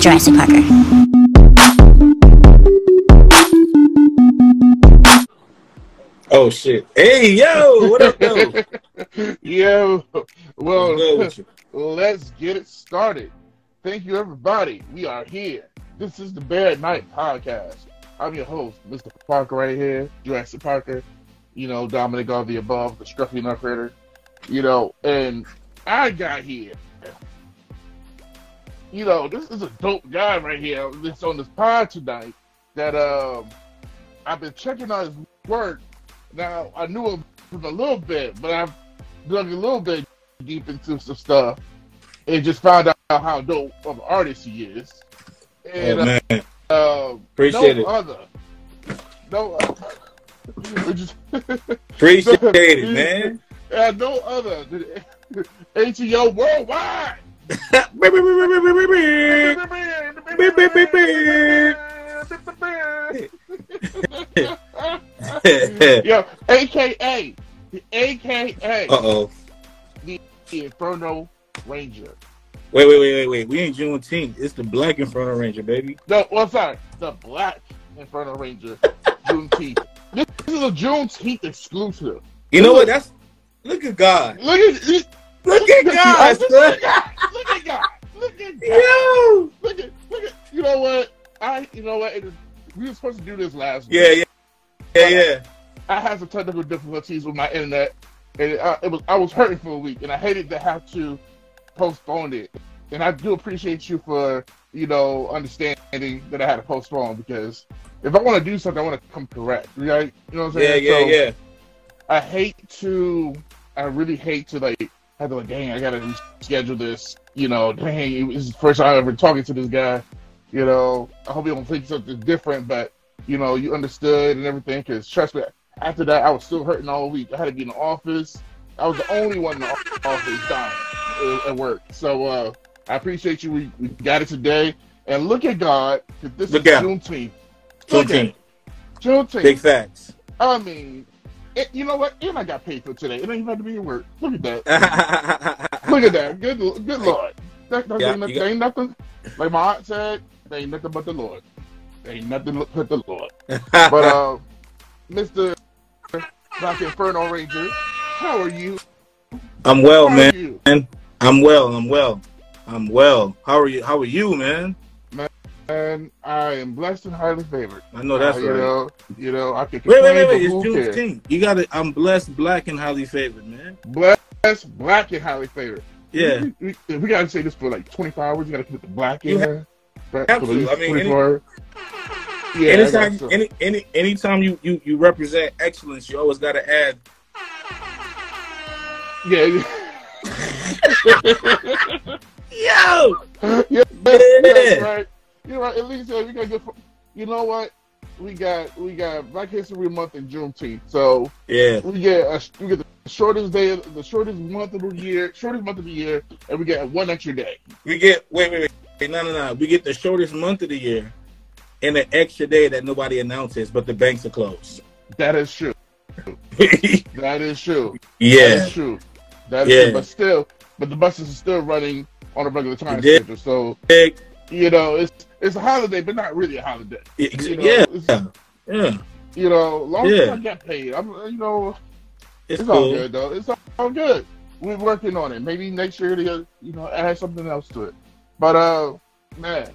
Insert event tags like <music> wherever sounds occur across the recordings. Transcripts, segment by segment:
Jurassic Parker. Oh shit! Hey yo, what up, though? <laughs> Yo, well, Let's get it started. Thank you, everybody. We are here. This is the Bear at Night podcast. I'm your host, Mr. Parker, right here, Jurassic Parker. You know, Dominic all the above, the scruffy nut You know, and I got here. You know, this is a dope guy right here that's on this pod tonight. That um, I've been checking out his work. Now I knew him a little bit, but I've dug a little bit deep into some stuff and just found out how dope of an artist he is. And Oh man, uh, appreciate no it. other, no, we <laughs> just, Appreciate <laughs> it, man. uh, no other ATO <laughs> Worldwide. uh Yo, AKA, the AKA, oh. the Inferno Ranger. Wait, wait, wait, wait, wait. We ain't Juneteenth. It's the Black Inferno Ranger, baby. No, well, sorry, the Black Inferno Ranger Juneteenth. <laughs> This is a Juneteenth exclusive. You know what? That's look at God. Look at look, Look at God, Look at God. Look at God. Look at God. Yo. Look at look at. You know what? I you know what? Is, we were supposed to do this last week. Yeah, yeah, yeah, yeah. I had some technical difficulties with my internet, and it, uh, it was I was hurting for a week, and I hated to have to postpone it. And I do appreciate you for you know understanding that I had to postpone because if I want to do something, I want to come correct, right? You know what I'm saying? yeah, So, yeah. I hate to, I really hate to like have to like, dang, I gotta reschedule this. You know, dang, this is the first time I'm ever talking to this guy. You know, I hope you don't think something different, but you know, you understood and everything. Because trust me, after that, I was still hurting all week. I had to be in the office. I was the only one in the office dying at work. So uh, I appreciate you. We, we got it today. And look at God, 'cause this Look is out. Juneteenth. Juneteenth. Juneteenth. Big facts. I mean, it, you know what? And I got paid for today. It ain't even had to be at work. Look at that. <laughs> Look at that. Good, good Lord. That, that Yeah, ain't, nothing, ain't nothing. Like my aunt said, there ain't nothing but the Lord. There ain't nothing but the Lord. <laughs> But uh, Mr. Black Inferno Ranger, how are you? I'm well, how man. I'm well. I'm well. I'm well. How are you? How are you, man? Man, I am blessed and highly favored. I know that's Uh, you right. know, you know, I can Wait, wait, wait, wait. It's? Juneteenth. You got it. I'm blessed, black, and highly favored, man. Blessed, black, and highly favored. Yeah. We, we, we gotta say this for like 24 hours. You gotta put the black in there. Right? have For to. I mean, any- 24 hours. Yeah, anytime, got some. any, any, anytime you, you, you represent excellence, you always got to add. yeah. Yo. <laughs> yeah, that's right. You're right. At least uh, we got good. You know what? We got we got Black History Month and Juneteenth, so Yeah. we get a, we get the shortest day, of, the shortest month of the year, shortest month of the year, and we get one extra day. We get wait, wait, wait. no, no, no. We get the shortest month of the year, and an extra day that nobody announces, but the banks are closed. That is true. <laughs> That is true. Yeah. is true. That is Yeah. true. But still, but the buses are still running on a regular time schedule. So you know, it's it's a holiday, but not really a holiday. You know, Yeah. Yeah. You know, long as I get paid, I'm you know, It's, it's all good though. It's all good. We're working on it. Maybe next year to you know add something else to it. But uh, man,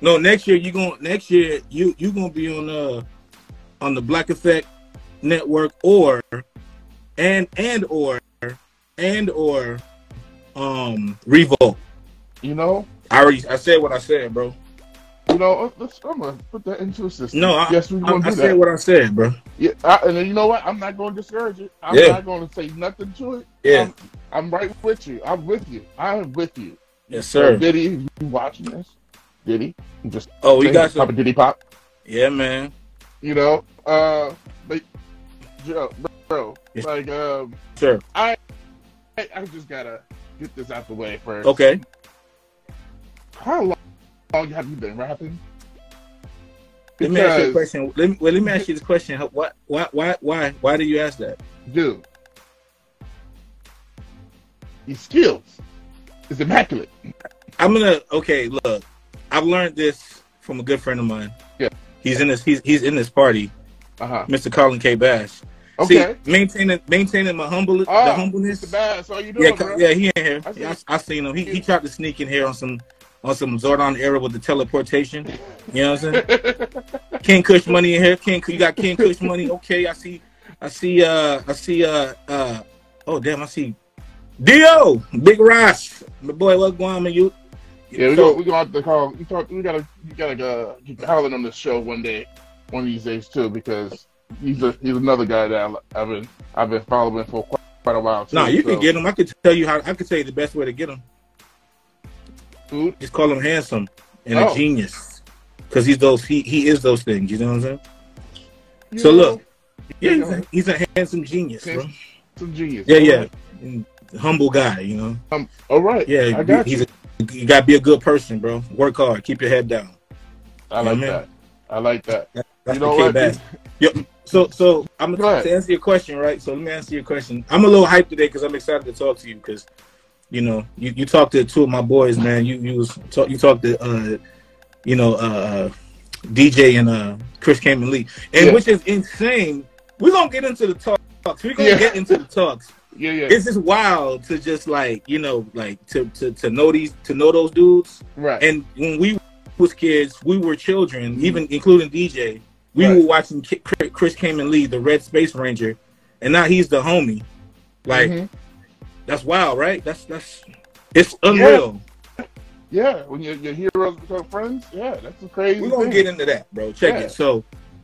No, next year you going next year you you gonna be on uh on the Black Effect Network or and and or and or um Revolt. you know, I already I said what I said, bro. you know, let's I'm gonna put that into a system. No, I, yes, I, gonna I do said what I said, bro. Yeah, I, and you know what? I'm not going to discourage it. I'm Yeah. not going to say nothing to it. Yeah. I'm, I'm right with you. I'm with you. I'm with you. Yes, So, sir. Diddy, you watching this? Diddy, you just Oh, we got some. Diddy pop. Yeah, man. You know, uh, but Joe, bro, Yes. like um, Sure. I, I just gotta, get this out the way first. Okay. How long, long have you been rapping? Let me ask you a question. Let me, well, let me ask you this question. How- Why, why, why, why, why do you ask that? dude, your skills is immaculate. I'm gonna. Okay, look. I've learned this from a good friend of mine. Yeah. He's in this. He's he's in this party, Uh huh. Mr. Colin K. Bash. Okay. See, maintaining maintaining my humble the oh, humbleness. Mr. Bass, how you doing, Yeah, bro? yeah, he in here. I see. Yeah, I, I seen him. He he tried to sneak in here on some on some Zordon era with the teleportation. You know what I'm saying? <laughs> King Kush money in here. King, you got King Kush money. Okay, I see. I see. Uh, I see. Uh, uh. Oh damn, I see. Dio, Big Ross, my boy. What's going on? You. Yeah, we So- go. We gonna have to call. We talk. We gotta. You gotta uh, get Howland on the show one day, one of these days too, because he's a he's another guy that I've been I've been following for quite, quite a while. Too, Nah, you so, can get him. I could tell you how. I could tell you the best way to get him. Just call him handsome and Oh. a genius, because he's those. He he is those things. You know what I'm saying? you So know, look, Yeah, he's a, he's a handsome genius, bro. some genius. Yeah, yeah. right. Humble guy, you know. Um, all right. Yeah, I got he's you. a, you gotta be a good person, bro. Work hard, keep your head down. I like that. I like that. That's You know what? Bass. So, so I'm Go ahead. to answer your question, right? So let me answer your question. I'm a little hyped today because I'm excited to talk to you because, you know, you, you talked to two of my boys, man. You you was talk, you talked to, uh, you know, uh, DJ and uh, Chris Khayman Lee, and Yeah. which is insane. We're gonna get into the talks. We're gonna Yeah. get into the talks. <laughs> Yeah, yeah. It's just wild to just like you know, like to to to know these to know those dudes. right. And when we was kids, we were children, even including DJ. We Right. were watching Chris- Khayman Lee, the Red Space Ranger, and now he's the homie. Like Mhm. that's wild, right? That's that's it's unreal. yeah, when your your heroes become friends, yeah, that's a crazy. We're gonna thing. get into that, bro. Check Yeah. it. So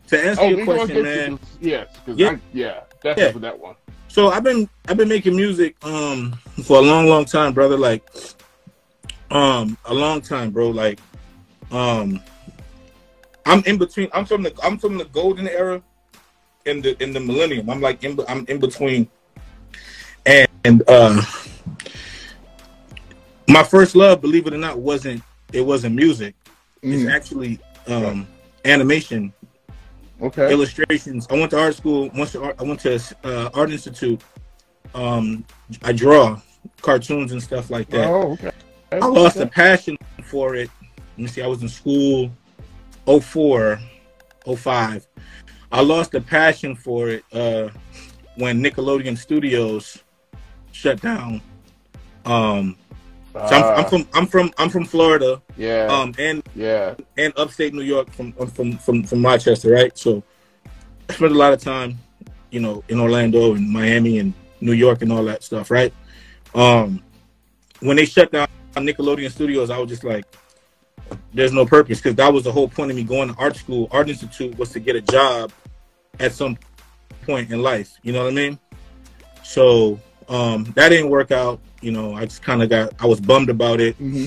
to answer Oh, your question, man. to. Yes, because Yeah. yeah, yeah, definitely Yeah. for that one. So I've been I've been making music um for a long, long time, brother. Like um a long time, bro. Like um I'm in between I'm from the I'm from the golden era in the in the millennium. I'm like in I'm in between and, and uh my first love, believe it or not, wasn't it wasn't music. It's Mhm. actually um animation Okay. illustrations. I went to art school. Once to art, I went to uh, art institute. Um, I draw cartoons and stuff like that. Oh, okay. I lost a passion for it. Let me see. I was in school, 04, 05. I lost the passion for it uh, when Nickelodeon Studios shut down. Um, so I'm, Ah, I'm from I'm from I'm from Florida, yeah, um, and yeah. and upstate New York from from from from Rochester, right? So I spent a lot of time, you know, in Orlando and Miami and New York and all that stuff, right? Um, when they shut down Nickelodeon Studios, I was just like, "There's no purpose," because that was the whole point of me going to art school, art institute, was to get a job at some point in life. You know what I mean? So um, that didn't work out. You know, I just kind of got, I was bummed about it. hmm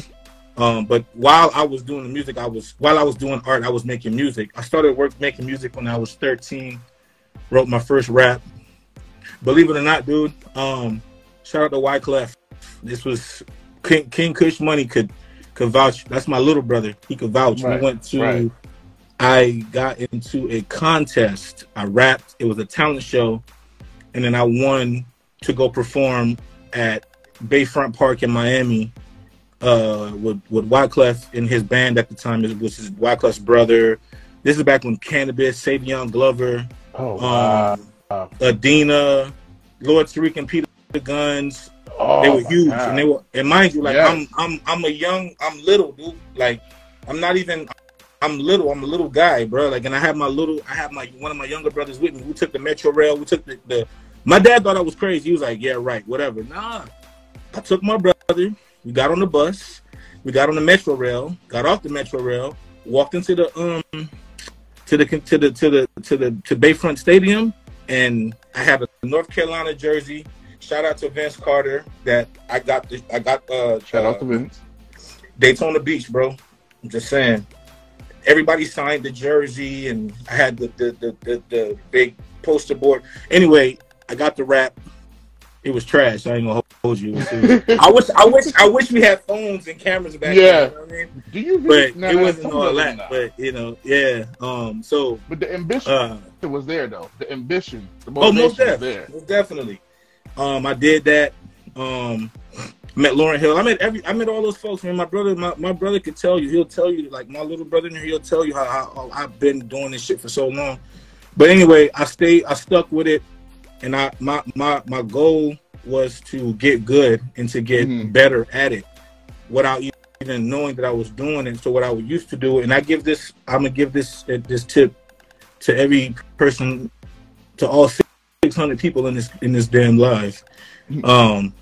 Um, but while I was doing the music, I was while I was doing art, I was making music. I started work making music when I was 13. Wrote my first rap. Believe it or not, dude. Um, shout out to Wyclef. This was King, King Kush Money could could vouch. That's my little brother. He could vouch. Right, We went to. right. I got into a contest. I rapped. It was a talent show, and then I won to go perform at Bayfront Park in Miami uh, with with Wyclef in his band at the time. Was his Wyclef's brother. This is back when Canibus, Savion Glover, Oh, wow. um, Adina, Lord Tariq and Peter the Gunz. Oh, they were huge, God. and they were. And mind you, like Yes. I'm, I'm, I'm a young, I'm little, dude. Like I'm not even. I'm little. I'm a little guy, bro. Like, and I have my little. I have my one of my younger brothers with me. We took the Metro Rail. We took the. the my dad thought I was crazy. He was like, "Yeah, right, whatever." Nah, I took my brother. We got on the bus. We got on the Metro Rail. Got off the Metro Rail. Walked into the um to the to the to the to the to Bayfront Stadium, and I had a North Carolina jersey. Shout out to Vince Carter that I got. The, I got uh, Shout uh, out to Vince. Daytona Beach, bro. I'm just saying. Everybody signed the jersey, and I had the the, the, the, the big poster board. Anyway, I got the rap. it was trash. I ain't gonna hold you. <laughs> I wish, I wish, I wish we had phones and cameras back Yeah. then. You know what I mean? Do you? But nah, it wasn't all that. But you know, yeah. Um. So, But the ambition uh, was there though. The ambition, the oh, motivation most was there. most definitely. Um, I did that. Um, met Lauryn Hill. I met every. I met all those folks. Man, my brother, my, my brother could tell you. He'll tell you like my little brother. He'll tell you how, how I've been doing this shit for so long. But anyway, I stayed. I stuck with it, and I my my my goal was to get good and to get Mhm. better at it, without even knowing that I was doing it. So what I used to do, and I give this. I'm gonna give this uh, this tip to every person, to all 600 people in this in this damn live. Um,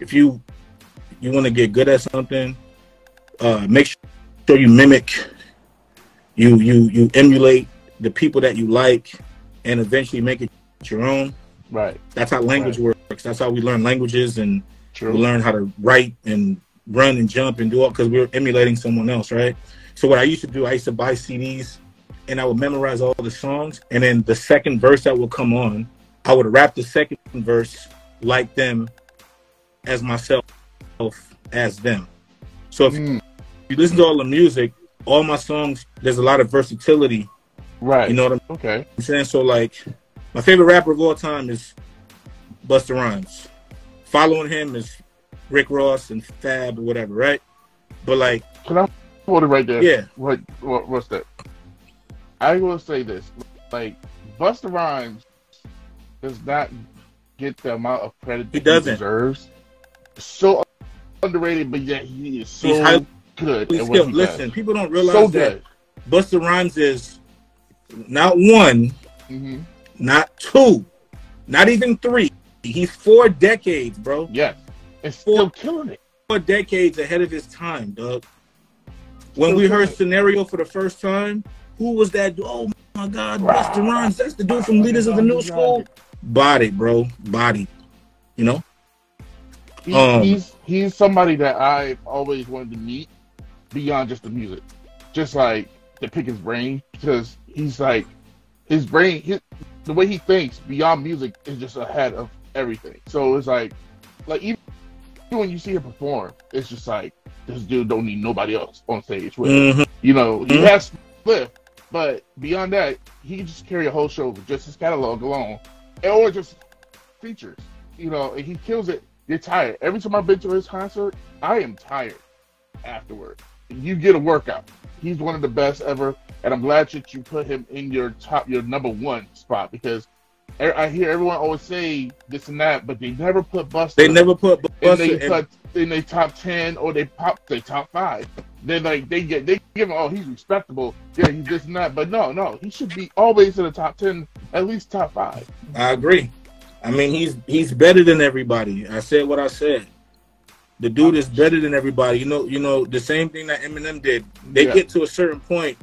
if you you want to get good at something, uh, make sure you mimic, you you you emulate the people that you like, and eventually make it your own. Right. That's how language works. That's how we learn languages and we learn how to write and run and jump and do all because we are emulating someone else, right? So what I used to do, I used to buy CDs and I would memorize all the songs, and then the second verse that would come on, I would rap the second verse like them as myself as them. So if Mm, you listen to all the music, all my songs, there's a lot of versatility. right. You know what I'm Okay. saying? So like, my favorite rapper of all time is Busta Rhymes. Following him is Rick Ross and Fab or whatever, right? But like, Can I hold it right there? yeah, What, what what's that? I will say this: like Busta Rhymes does not get the amount of credit He doesn't. deserves. So underrated, but yet he is so highly good he Listen, does. people don't realize So that. Busta Rhymes is not one, hmm not two, not even three. He's four decades, bro. Yes, and still killing it. Four decades ahead of his time, dog. When Still we heard it. scenario for the first time, who was that? Oh my God, Busta Rhymes. That's the dude from Leaders of the New School. Body, bro. Body. You know? He, Um, he's he's somebody that I've always wanted to meet beyond just the music, just like to pick his brain because he's like his brain, his, the way he thinks beyond music is just ahead of everything. So it's like, like even when you see him perform, it's just like this dude don't need nobody else on stage with. him. Mhm. You know, he Mhm. has Spliff, but beyond that, he can just carry a whole show with just his catalog alone, or just features. You know, he kills it. You're tired. Every time I've been to his concert, I am tired afterward. You get a workout. He's one of the best ever, and I'm glad that you put him in your top, your number one spot because I hear everyone always say this and that, but they never put Busta They never put they in. put in their top ten or they pop their top five. Then like they get they give him oh he's respectable, yeah he's and that, but no no he should be always in the top ten, at least top five. I agree. I mean, he's he's better than everybody. I said what I said. The dude is better than everybody. You know, you know the same thing that Eminem did. They Yeah. get to a certain point,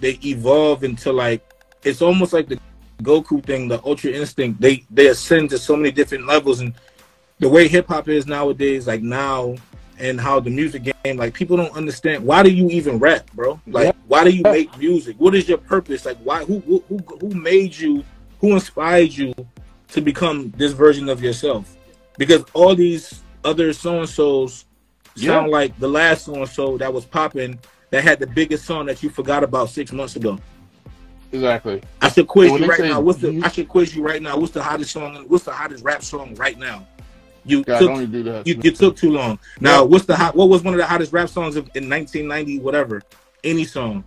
they evolve into like it's almost like the Goku thing, the Ultra Instinct. They they ascend to so many different levels, and the way hip hop is nowadays, like now, and how the music game, like people don't understand. Why do you even rap, bro? Like, why do you make music? What is your purpose? Like, why? Who who who, made you? Who inspired you to become this version of yourself? Because all these other so and so's sound like the last so and so that was popping that had the biggest song that you forgot about six months ago. Exactly. I should quiz you right say now. What's the? you- I should quiz you right now. What's the hottest song? What's the hottest rap song right now? You God, took do that. you, you took too long. Now, Yeah. what's the hot? What was one of the hottest rap songs of, in 1990? Whatever, any song,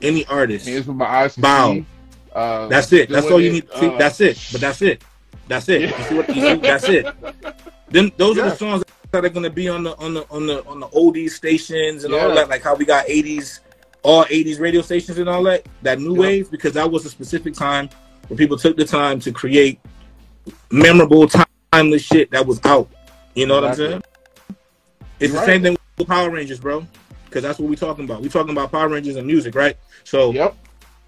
any artist. Hands with my eyes. to Bow. Uh, That's it. That's all you need. See, uh, that's it. But that's it. That's it. You see what? You see, that's it. Then those are the songs that are gonna be on the on the on the on the oldies stations and all that. Like how we got 80s, all 80s radio stations and all that. That new Yeah. wave because that was a specific time where people took the time to create memorable, timeless shit that was out. You know what I'm saying? It's You're the same thing with Power Rangers, bro. Because that's what we're talking about. We're talking about Power Rangers and music, right? So Yep.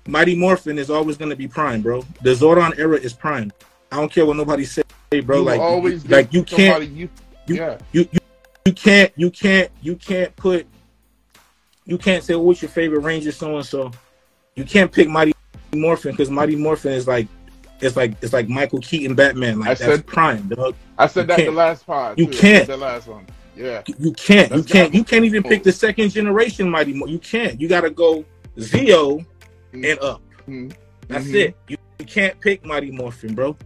Mighty Morphin is always going to be prime, bro. The Zordon era is prime. I don't care what nobody say, bro. You like, always you, like you can't, You, you- yeah. you, you, you can't, you can't, you can't put, you can't say, well, what's your favorite Ranger so and so. You can't pick Mighty Morphin because Mighty Morphin is like it's like it's like Michael Keaton Batman. Like I that's said- prime, dog. I said You that the last pod. you too. Can't. The last one. Yeah. You can't. You can't. You can't even pick the second generation Mighty Mo. You can't. You got to go Zeo and up. Mhm. That's Mhm. it. You, you can't pick Mighty Morphin, bro.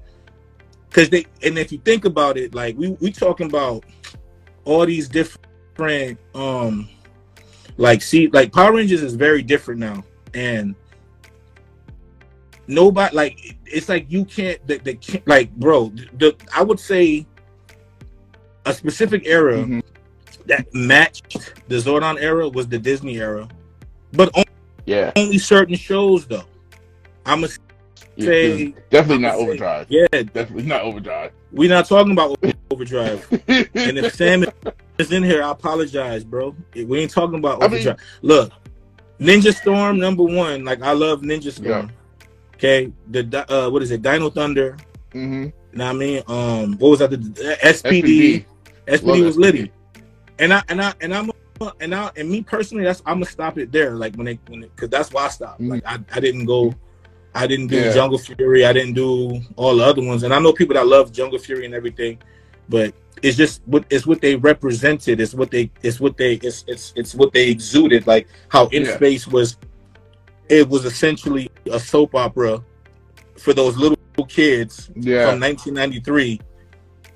Because they and if you think about it, like we we talking about all these different um like see like Power Rangers is very different now and nobody like it's like you can't the, the can't- like bro the I would say a specific era Mhm. that matched the Zordon era was the Disney era but on- Yeah. only certain shows though I'm gonna Yeah, say definitely not I'ma say- overdrive. yeah Definitely not overdrive. we're not talking about <laughs> overdrive and if Sam is in here, I apologize, bro. We ain't talking about I mean- overdrive. Look, Ninja Storm number one. Like I love Ninja Storm. Okay, the uh, what is it? Dino Thunder. hmm You know what I mean? Um, what was that? The, the SPD. SPD, Love was SPD. litty. And I and I and I'm and I and me personally, that's I'm gonna stop it there. Like when it when because that's why I stopped. Mhm. Like I, I didn't go. I didn't do Yeah. Jungle Fury. I didn't do all the other ones. And I know people that love Jungle Fury and everything, but it's just what it's what they represented. It's what they it's what they it's it's it's what they exuded. Like how In Yeah. Space was. It was essentially a soap opera for those little kids Yeah. from 1993,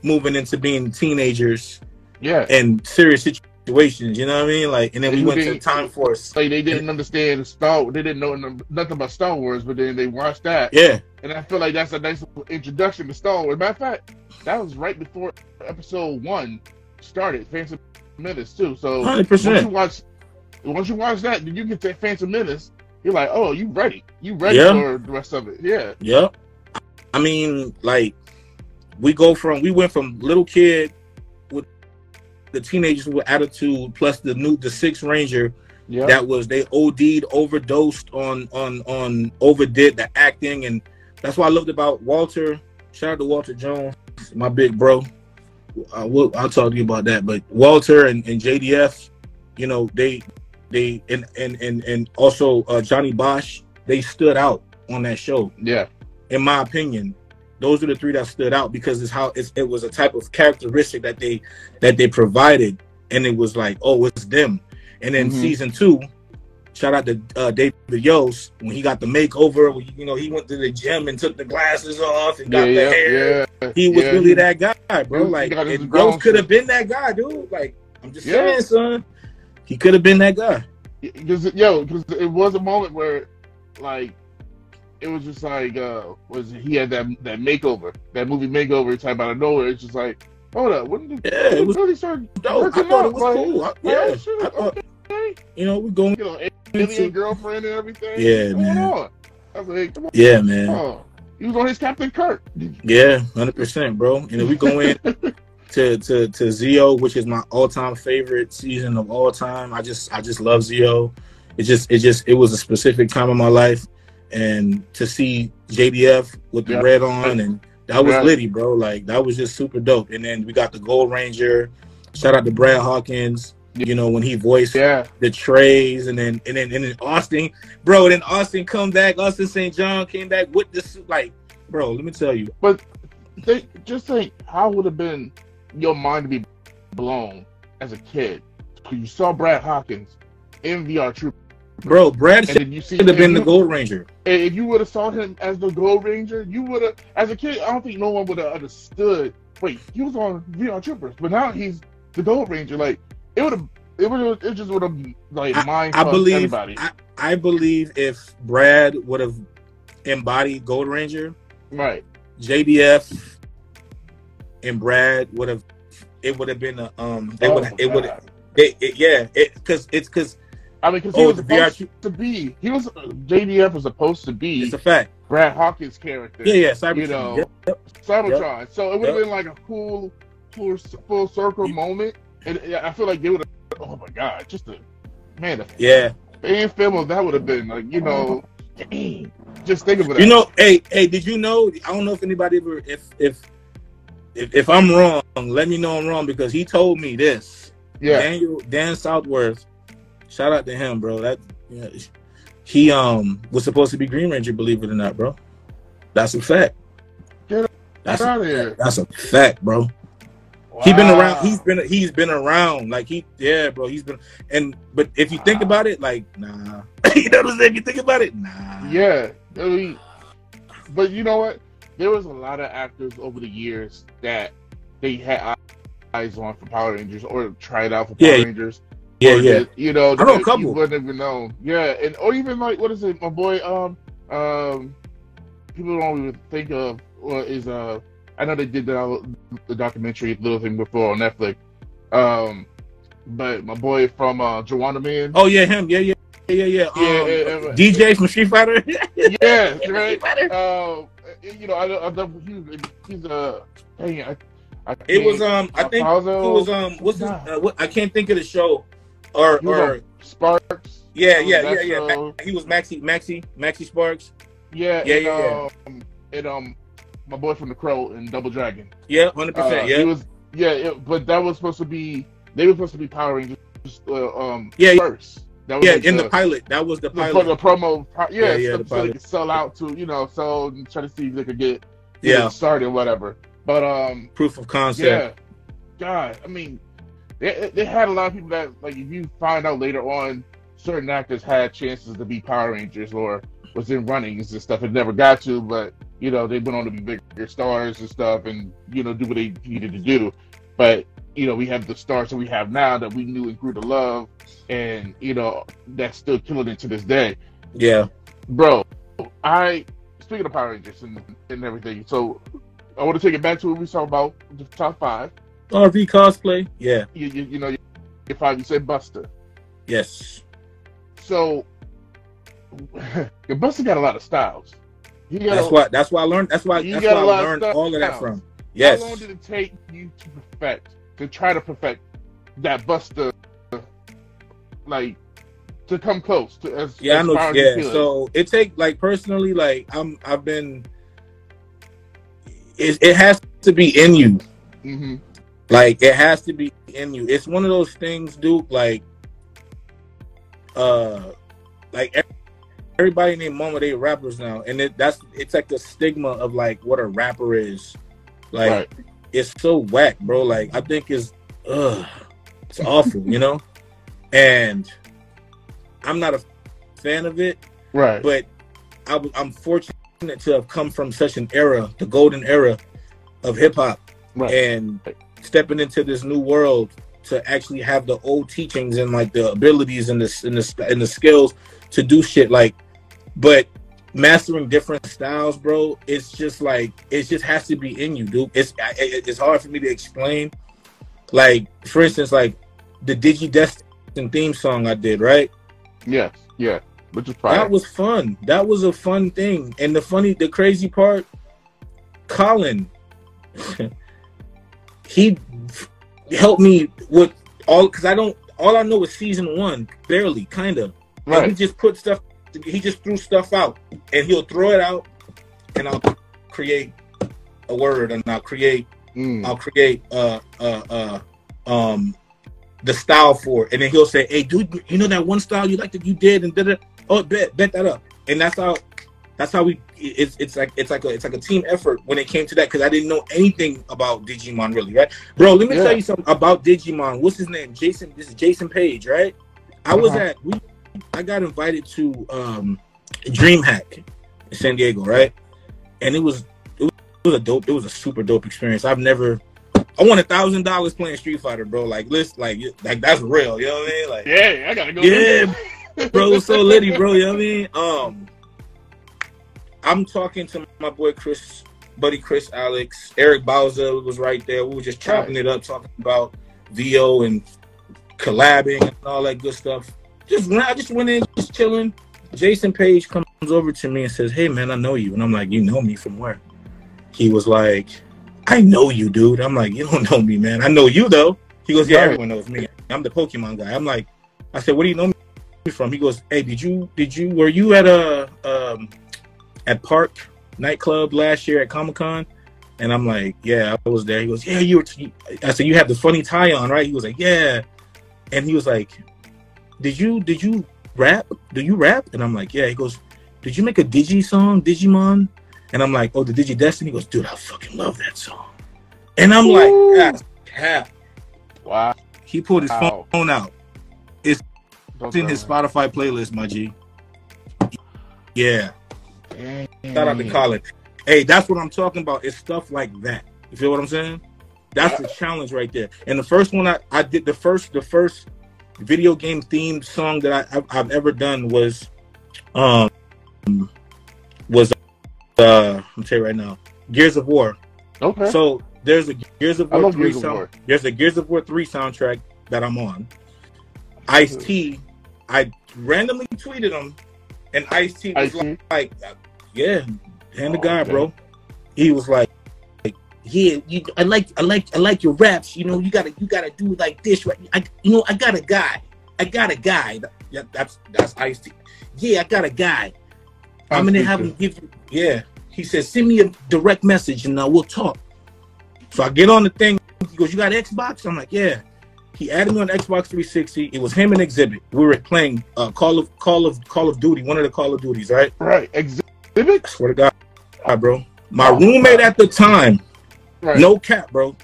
moving into being teenagers Yeah. and serious situations. You know what I mean? Like, and then we went they- to Time Force. Like they didn't understand Star. They didn't know nothing about Star Wars, but then they watched that, Yeah, and I feel like that's a nice introduction to Star Wars. Matter of fact, that was right before Episode One started. Phantom Menace too. So hundred once you watch, once you watch that, then you get to Phantom Menace. You're like, oh, you ready? You ready Yeah. for the rest of it? Yeah. Yep. I mean, like, we go from we went from little kid with the teenagers with attitude, plus the new the sixth ranger Yeah. that was they OD'd, overdosed on on on overdid the acting, and that's what I loved about Walter. Shout out to Walter Jones, my big bro. Uh, we'll, I'll talk to you about that. But Walter and, and JDF, you know, they they and and and and also uh, Johnny Bosch, they stood out on that show. yeah. In my opinion, those are the three that stood out because it's how it's, it was a type of characteristic that they that they provided, and it was like, oh, it's them. And then Mhm. season two, shout out to uh, David Yost when he got the makeover. You know, he went to the gym and took the glasses off and Yeah. got the Yeah. hair. Yeah. He was Yeah, really that guy, bro. like, he got his and ground Yost could have been that guy, dude. Like, I'm just Yeah. saying, son. He could have been that guy. Because yo, because it was a moment where, like, it was just like, uh, was he had that that makeover, that movie makeover type out of nowhere. It's just like, hold up, when did, Yeah, it was really start dope. I thought out? it was Like, cool. I- yeah, oh, shit, I thought, okay. you know, we're going. You know, alien girlfriend and everything. Yeah, What's man. on? I was like, come on. Yeah, man. Oh, he was on his Captain Kirk. Yeah, hundred percent, bro. And if we go in <laughs> to to to Zeo, which is my all time favorite season of all time, I just I just love Zeo. It just it just it was a specific time in my life, and to see JDF with the Yeah. red on and that was Yeah. litty, bro. Like that was just super dope. And then we got the Gold Ranger. Shout out to Brad Hawkins. You know when he voiced Yeah, the trays, and then and then and then Austin, bro. Then Austin come back. Austin St. John came back with this like, bro. Let me tell you, But they just think how would have been your mind to be blown as a kid because you saw Brad Hawkins in VR Troop, bro. Brad then you see should have been the Gold Ranger. If you would have saw him as the Gold Ranger, you would have, as a kid, I don't think no one would have understood. Wait, he was on VR Troopers, but now he's the Gold Ranger. Like it would have, it would have, it just would have like mind I believe. everybody. I, I believe if Brad would have embodied Gold Ranger, right? JDF and Brad would have. It would have been a um. They Oh, would. It would. It, it, yeah. It because it's because I mean, because he oh was supposed to be, he was JDF was supposed to be It's a fact. Brad Hawkins' character. Yeah, yeah. Cybertron. You know, Yep, yep. Cybertron. So it would have Yep. been like a cool, full, full circle moment, and I feel like they would have. Oh my god, just a man, the Yeah. fan film of that would have been like you know, <clears throat> just think of it. You know, hey, hey, did you know? I don't know if anybody ever, if if if, if I'm wrong, let me know I'm wrong because he told me this. yeah, Daniel Dan Southworth, shout out to him, bro. That yeah, he um was supposed to be Green Ranger, believe it or not, bro. That's a fact. That's out a, of here. that's a fact, bro. He been around. He's been he's been around. Like he, yeah, bro. He's been and but if you think about it, like nah. <laughs> you know what I'm saying? If you think about it, nah. Yeah, I mean, but you know what? There was a lot of actors over the years that they had eyes on for Power Rangers or tried out for Power Yeah, Rangers. yeah, yeah. you know, I know a couple. You wouldn't even know. Yeah, and or even like what is it? My boy, um, um, people don't even think of or is uh. I know they did the, the documentary Little Thing before on Netflix. Um, but my boy from uh, Joanna Man. Oh yeah, him. Yeah, yeah, yeah, yeah. yeah. Um, Yeah, yeah, yeah. DJ from Street Fighter. <laughs> yeah, right. Uh, you know, I, I love he's he's uh, dang, I, I It was um. I think it was um. What's his? Uh, what, I can't think of the show. Or He or Sparks. yeah, yeah, yeah, yeah. He was Maxi, Maxi, Maxi Sparks. Yeah, Yeah, and, yeah, Um, and um, my boy from the Crow and Double Dragon. Yeah, hundred Uh, percent. He Yeah, was yeah, it, but that was supposed to be they were supposed to be Power Rangers uh, um Yeah, first. That was yeah. like In the pilot, that was the the, for pilot. the promo, yeah, Yeah, yeah, so, the so they could sell out to you know, so try to see if they could get Yeah, started whatever. But um, proof of concept. yeah, God, I mean, they they had a lot of people that like if you find out later on, certain actors had chances to be Power Rangers or was in runnings and stuff and never got to, but you know they went on to be bigger stars and stuff and you know do what they needed to do. But you know we have the stars that we have now that we knew and grew to love, and you know that's still killing it to this day Yeah. bro. I speaking of Power Rangers and, and everything. So I want to take it back to what we talked about the top five. RV cosplay. Yeah. You you, you know your five. You said Busta. Yes. So <laughs> your Busta got a lot of styles. He got That's a, why. That's why I learned. That's why. You That's got why a I lot of learned stuff all of that now. from. Yes. How long did it take you to perfect to try to perfect that Busta? Like to come close to as Yeah, I know. Yeah. So it take like personally, like I'm. I've been. It, it has to be in you. Mhm. Like it has to be in you. It's one of those things, Duke. Like, uh, like ev- everybody named Mama they rappers now, and it, that's it's like the stigma of like what a rapper is. Like right. It's so whack, bro. Like I think it's, ugh, it's awful, you know. And I'm not a fan of it, Right. but I, I'm fortunate to have come from such an era, the golden era of hip hop, Right. and stepping into this new world to actually have the old teachings and like the abilities and the and the and the skills to do shit like, but mastering different styles, bro. It's just like it just has to be in you, dude. It's it, it's hard for me to explain. Like for instance, like the DigiDestined theme song I did, right? yes. Yeah. Which is. That was fun. That was a fun thing. And the funny, the crazy part, Colin, <laughs> he helped me with all because I don't. All I know is season one, barely, kind of. And he just put stuff. He just threw stuff out, and he'll throw it out, and I'll create a word, and I'll create Mm. I'll create uh uh uh um the style for it. And then he'll say, Hey dude, you know that one style you like that you did and did it? Oh bet bet that up. And that's how that's how we it's it's like it's like a it's like a team effort when it came to that because I didn't know anything about Digimon really, right? Bro, let me Yeah. tell you something about Digimon. What's his name? Jason this is Jason Paige, right? I was Uh-huh. at we I got invited to um DreamHack in San Diego, right? And it was it was a dope. It was a super dope experience. I've never. I won a thousand dollars playing Street Fighter, bro. Like, listen, like, like that's real. You know what I mean? Like, Yeah, I gotta go. Yeah, bro, it was so litty, bro. You know what I mean? Um, I'm talking to my boy Chris, buddy Chris Alex, Eric Bowser was right there. We were just chopping it up, talking about VO and collabing and all that good stuff. Just I just went in, just chilling. Jason Paige comes over to me and says, "Hey, man, I know you." And I'm like, "You know me from where?" He was like, "I know you, dude." I'm like, "You don't know me, man. I know you though." He goes, "Yeah, everyone knows me. I'm the Pokemon guy." I'm like, "I said, what do you know me from?" He goes, "Hey, did you did you were you at a um at Park nightclub last year at Comic Con?" And I'm like, "Yeah, I was there." He goes, "Yeah, you were." T-. I said, "You have the funny tie on, right?" He was like, "Yeah," and he was like, "Did you did you rap? Do you rap?" And I'm like, "Yeah." He goes, "Did you make a Digi song, Digimon?" And I'm like, oh, the Digi Destiny He goes, dude, I fucking love that song. And I'm like, that's cap. Wow. He pulled his Wow. phone out. Don't It's in his tell Spotify playlist, my G. Yeah. me. Shout out to Colin. Hey, that's what I'm talking about. It's stuff like that. You feel what I'm saying? That's the challenge right there. And the first one I, I did the first the first video game themed song that I, I've, I've ever done was um was uh I'm tell you right now Gears of War. Okay. So there's a Gears of War three Gears sound, War. there's a Gears of War three soundtrack that I'm on. Ice T, I randomly tweeted him, and Ice T was see. like, yeah, hand the Oh, guy, okay. bro. He was like, yeah, you, I like, I like, I like your raps. You know, you gotta, you gotta do like this, right? I, you know, I got a guy. I got a guy. Yeah, that's that's Ice T. Yeah, I got a guy. I'm gonna have him give you. Yeah, he says, send me a direct message and uh, we'll talk. So I get on the thing. He goes, you got Xbox? I'm like, yeah. He added me on Xbox 360. It was him and Xzibit. We were playing uh, Call of Call of Call of Duty, one of the Call of Duties, right? Right. Xzibit. I swear to God, God, bro. My roommate at the time, Right. no cap, bro.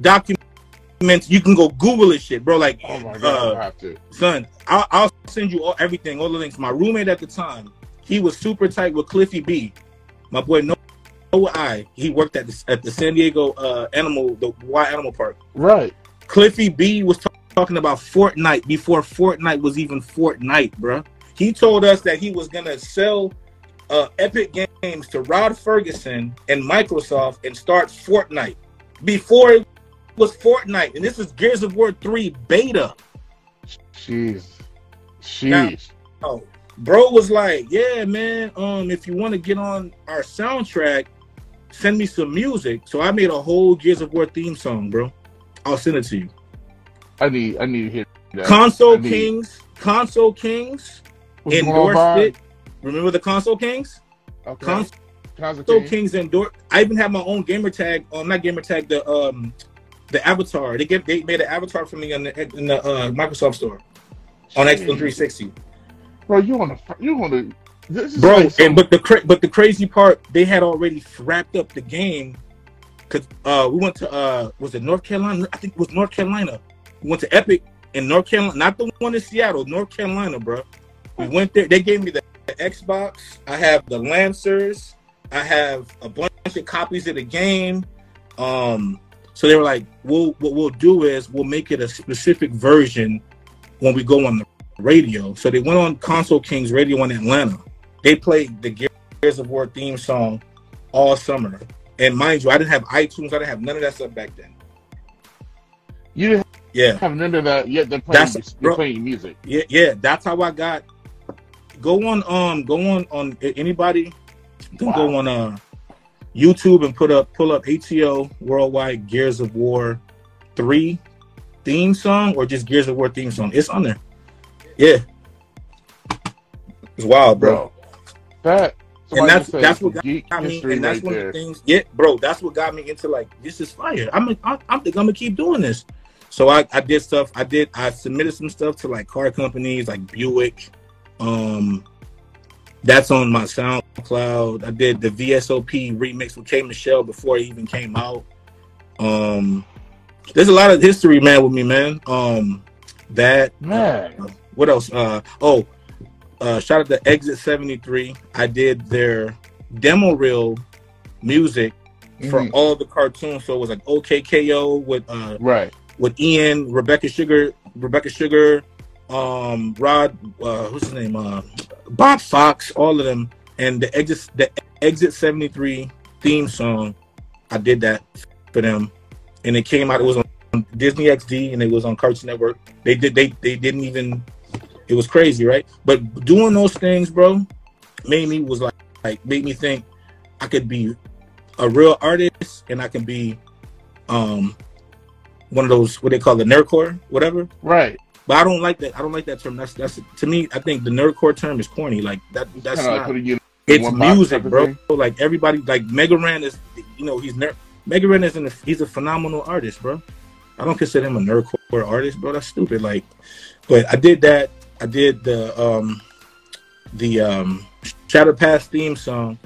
Documents. You can go Google this shit, bro. Like, Oh my god. uh, I have to. son, I'll, I'll send you all, everything, all the links. My roommate at the time, he was super tight with Cliffy B. My boy Noah I. He worked at the, at the San Diego uh, Animal, the Y Animal Park. Right. Cliffy B was talk- talking about Fortnite before Fortnite was even Fortnite, bro. He told us that he was gonna sell uh, Epic Games to Rod Ferguson and Microsoft and start Fortnite before it was Fortnite. And this is Gears of War 3 beta. Jeez. Now- Jeez. Oh, bro was like, "Yeah, man. Um, if you want to get on our soundtrack, send me some music." So I made a whole Gears of War theme song, bro. I'll send it to you. I need. I need to hear that. Console need- Kings, Console Kings What's endorsed it. Remember the Console Kings? Okay. Console Constantine. Kings endorsed. I even have my own gamer tag. Um, not gamer tag. The um, the avatar. They get they made an avatar for me on the in the uh, Microsoft store on Xbox 360. Bro, you want to? You want to? This is bro. like and but the cra- but the crazy part, they had already wrapped up the game because uh, we went to uh, was it North Carolina? I think it was North Carolina. We went to Epic in North Carolina, not the one in Seattle, North Carolina, bro. We went there. They gave me the, the Xbox. I have the Lancers. I have a bunch of copies of the game. Um, so they were like, "We'll what we'll do is we'll make it a specific version when we go on the radio." So they went on Console Kings Radio in Atlanta. They played the Gears of War theme song all summer. And mind you, I didn't have iTunes. I didn't have none of that stuff back then. you didn't Yeah, have none of that yet. They're playing. That's- they're bro. playing music. yeah, yeah. That's how I got. Go on, um, go on on anybody. Can go Wow. on uh YouTube and put up pull up ATO Worldwide Gears of War three theme song or just Gears of War theme song. It's on there. Yeah, it's wild, bro. bro. That And that's that's what got geek me, and that's right one there. of the things. Yeah, bro, that's what got me into like this is fire. I'm I, I think I'm gonna keep doing this. So I, I did stuff. I did I submitted some stuff to like car companies like Buick. Um, that's on my SoundCloud. I did the VSOP remix with K Michelle before it even came out. Um, there's a lot of history, man, with me, man. Um, that Man. uh, what else? Uh, oh, uh, shout out to Exit 73. I did their demo reel music for Mhm. all the cartoons. So it was like OKKO with uh Right. with Ian, Rebecca Sugar, Rebecca Sugar, um, Rod, uh, what's his name? Uh, Bob Fox, all of them, and the exit the Exit 73 theme song. I did that for them, and it came out. It was on Disney XD, and it was on Cartoon Network. They did they they didn't even. It was crazy, right? But doing those things, bro, made me was like like made me think I could be a real artist, and I can be um one of those what they call the nerdcore, whatever. Right. But I don't like that. I don't like that term. That's that's to me. I think the nerdcore term is corny. Like that. That's like not. you It's music, bro. thing. Like everybody, like Mega Ran is, you know, he's nerd. Mega Ran is an, he's a phenomenal artist, bro. I don't consider him a nerdcore artist, bro. That's stupid. Like, but I did that. I did the um the um Shattered Past theme song,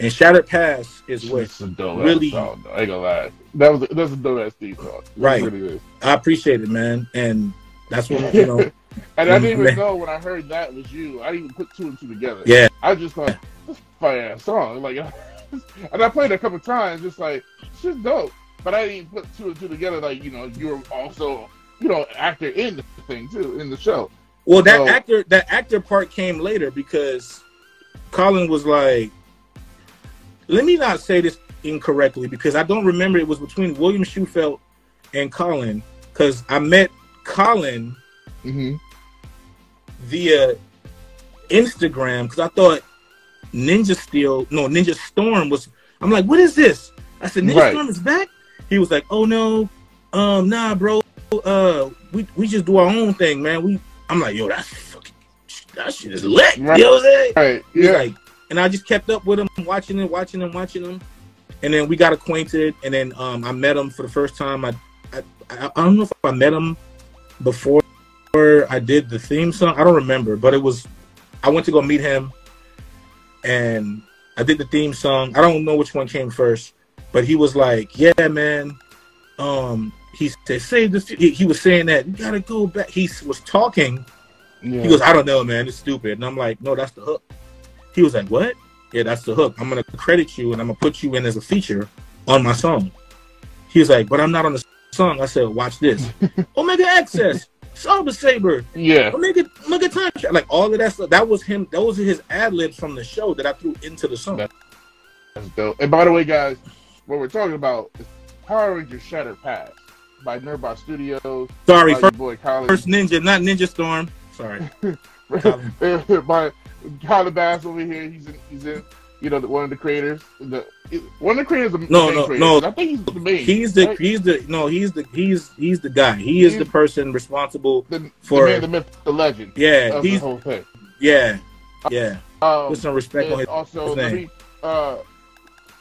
And Shattered Past is what a dope really- song. I ain't gonna lie. That was a, that's a dope ass theme song. It Right. really. I appreciate it, man. And that's what you know. <laughs> And I didn't even know when I heard that was you. I didn't even put two and two together. Yeah. I just thought this fire ass song. Like, <laughs> and I played it a couple times, just like it's just dope. But I didn't even put two and two together. Like, you know, you were also, you know, actor in the thing too in the show. Well, that So- actor that actor part came later because Colin was like, let me not say this incorrectly because I don't remember it was between William Schufelt and Colin because I met Colin Mm-hmm. via Instagram because I thought Ninja Steel, no Ninja Storm was. I'm like, what is this? I said, Ninja Right. Storm is back. He was like, oh no, um, nah, bro. Uh, we we just do our own thing, man. We. I'm like, yo, that's fucking. That shit is lit. Right. You know what I'm saying? Right. Yeah. like, and I just kept up with him, watching him, watching him, watching him, and then we got acquainted. And then um, I met him for the first time. I, I I I don't know if I met him before I did the theme song. I don't remember, but it was. I went to go meet him, and I did the theme song. I don't know which one came first, but he was like, "Yeah, man." Um, he said, "Save this." He, he was saying that you gotta go back. He was talking. yeah. He goes, I don't know, man. It's stupid. And I'm like, no, that's the hook. He was like, what? Yeah, that's the hook. I'm to credit you and I'm to put you in as a feature on my song. He was like, but I'm not on the song. I said, watch this. <laughs> Omega Access, Saber Saber, yeah. Omega, Omega Time Trap. Like all of that stuff. That was him. That was his ad libs from the show that I threw into the song. That's dope. And by the way, guys, what we're talking about is Power Rangers Shattered Past by Nerdbot Studios. Sorry, first, boy Colin. first Ninja, not Ninja Storm. Sorry. <laughs> <laughs> By Colin Bass over here. He's in. He's in. You know, the, one of the creators. The one of the creators. Of No, no, creators. no. I think he's the main. He's the right? he's the no he's the he's he's the guy. He is the person responsible. the, for- the man, the myth, the legend Yeah, of the he's whole thing. yeah yeah. Um, Put some respect on his also, his name. me, uh,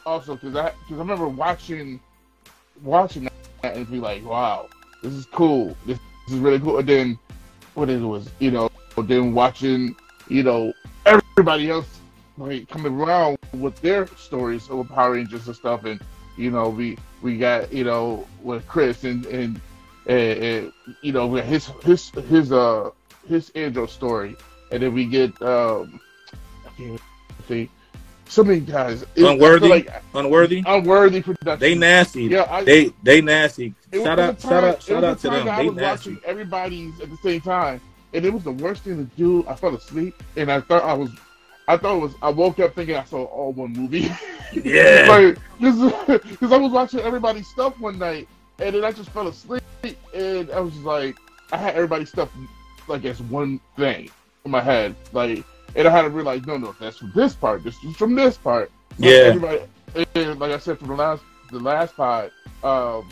also because I because I remember watching watching that and be like, wow, this is cool. This, this is really cool. And then what it was, you know, then watching, you know, everybody else like coming around with their stories of Power Rangers and stuff, and you know, we we got you know with Chris and and and, and you know we got his his his uh his Andros story, and then we get um I can't see so many guys It- Unworthy? like unworthy. unworthy production. They nasty. yeah, I, They they nasty. Shout out time- shout out shout out to them. They was nasty. watching everybody's at the same time, and it was the worst thing to do. I fell asleep, and I thought I was, I thought it was. I woke up thinking I saw all one movie. <laughs> Yeah. like because <laughs> I was watching everybody's stuff one night, and then I just fell asleep, and I was just like, I had everybody's stuff like as one thing in my head, like, and I had to realize, no, no, that's from this part. This is from this part. So Yeah. Everybody, and like I said from the last the last pod, um,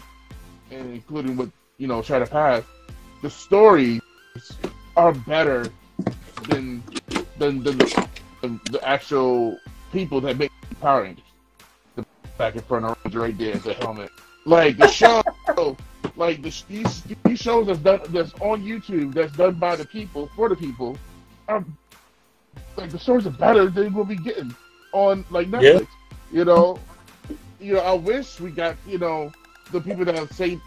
and including with you know Shattered Past, the stories are better than than, than the, the, actual people that make Power Rangers. The back in front of Ranger right there is a helmet. Like the show, <laughs> like the, these these shows that's done that's on YouTube that's done by the people for the people, are like the stories are better than what we getting on like Netflix. You know, you know. I wish we got you know the people that say.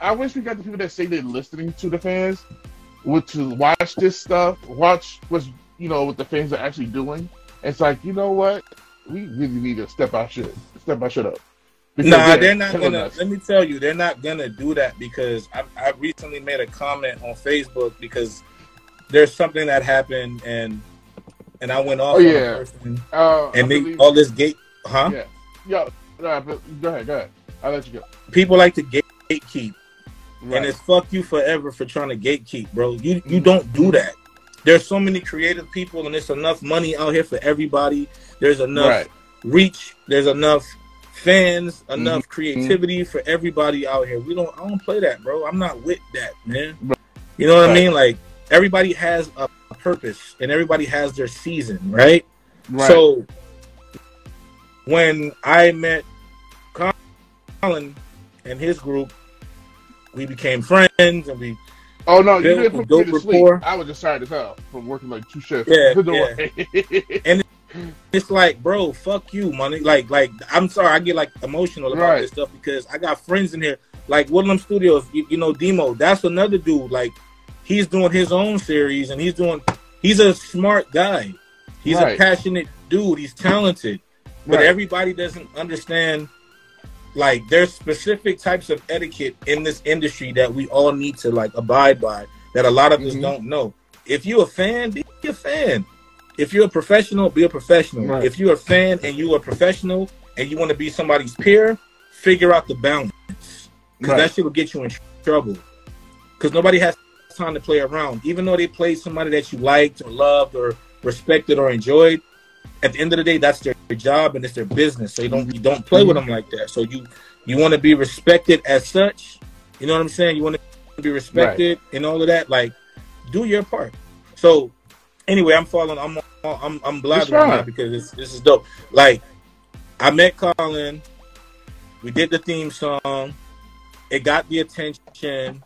I wish we got the people that say they're listening to the fans, would to watch this stuff, watch what's you know what the fans are actually doing. It's like you know what, we really need to step our shit, step our shit up. Because Nah, they're they're not gonna. us. Let me tell you, they're not gonna do that because I, I recently made a comment on Facebook because there's something that happened and and I went off Oh, yeah. Uh, I and they all this gate, huh? yeah, yeah. Go ahead, go ahead. I'll let you go. People like to gatekeep, Right. and it's fuck you forever for trying to gatekeep, bro. You you don't do that. There's so many creative people, and there's enough money out here for everybody. There's enough right. reach. There's enough fans, enough Mm-hmm. creativity for everybody out here. We don't. I don't play that, bro. I'm not with that, man. You know what I mean? Like everybody has a, a purpose, and everybody has their season, right? Right. So when I met Colin and his group, we became friends, and we oh no, you didn't put me to sleep. rapport. I was just tired as hell from working like two shifts. Yeah, <laughs> yeah. worry. it's like, bro, fuck you, money. Like, like I'm sorry, I get like emotional about Right. this stuff because I got friends in here, like Woodland Studios. You, you know, Demo. That's another dude. Like, he's doing his own series, and he's doing. He's a smart guy. He's Right. a passionate dude. He's talented, but Right. everybody doesn't understand. Like, there's specific types of etiquette in this industry that we all need to like abide by. That a lot of us Mhm. don't know. If you're a fan, be a fan. If you're a professional, be a professional. Right. If you're a fan and you are a professional and you want to be somebody's peer, figure out the balance. Because Right. that shit will get you in trouble. Because nobody has time to play around. Even though they play somebody that you liked or loved or respected or enjoyed, at the end of the day, that's their job and it's their business. So you don't you don't play with mm-hmm. them like that. So you you want to be respected as such. You know what I'm saying? You want to be respected and all of that. Like, do your part. So anyway, I'm following. I'm I'm I'm fine. now because this this is dope. Like, I met Colin. We did the theme song. It got the attention,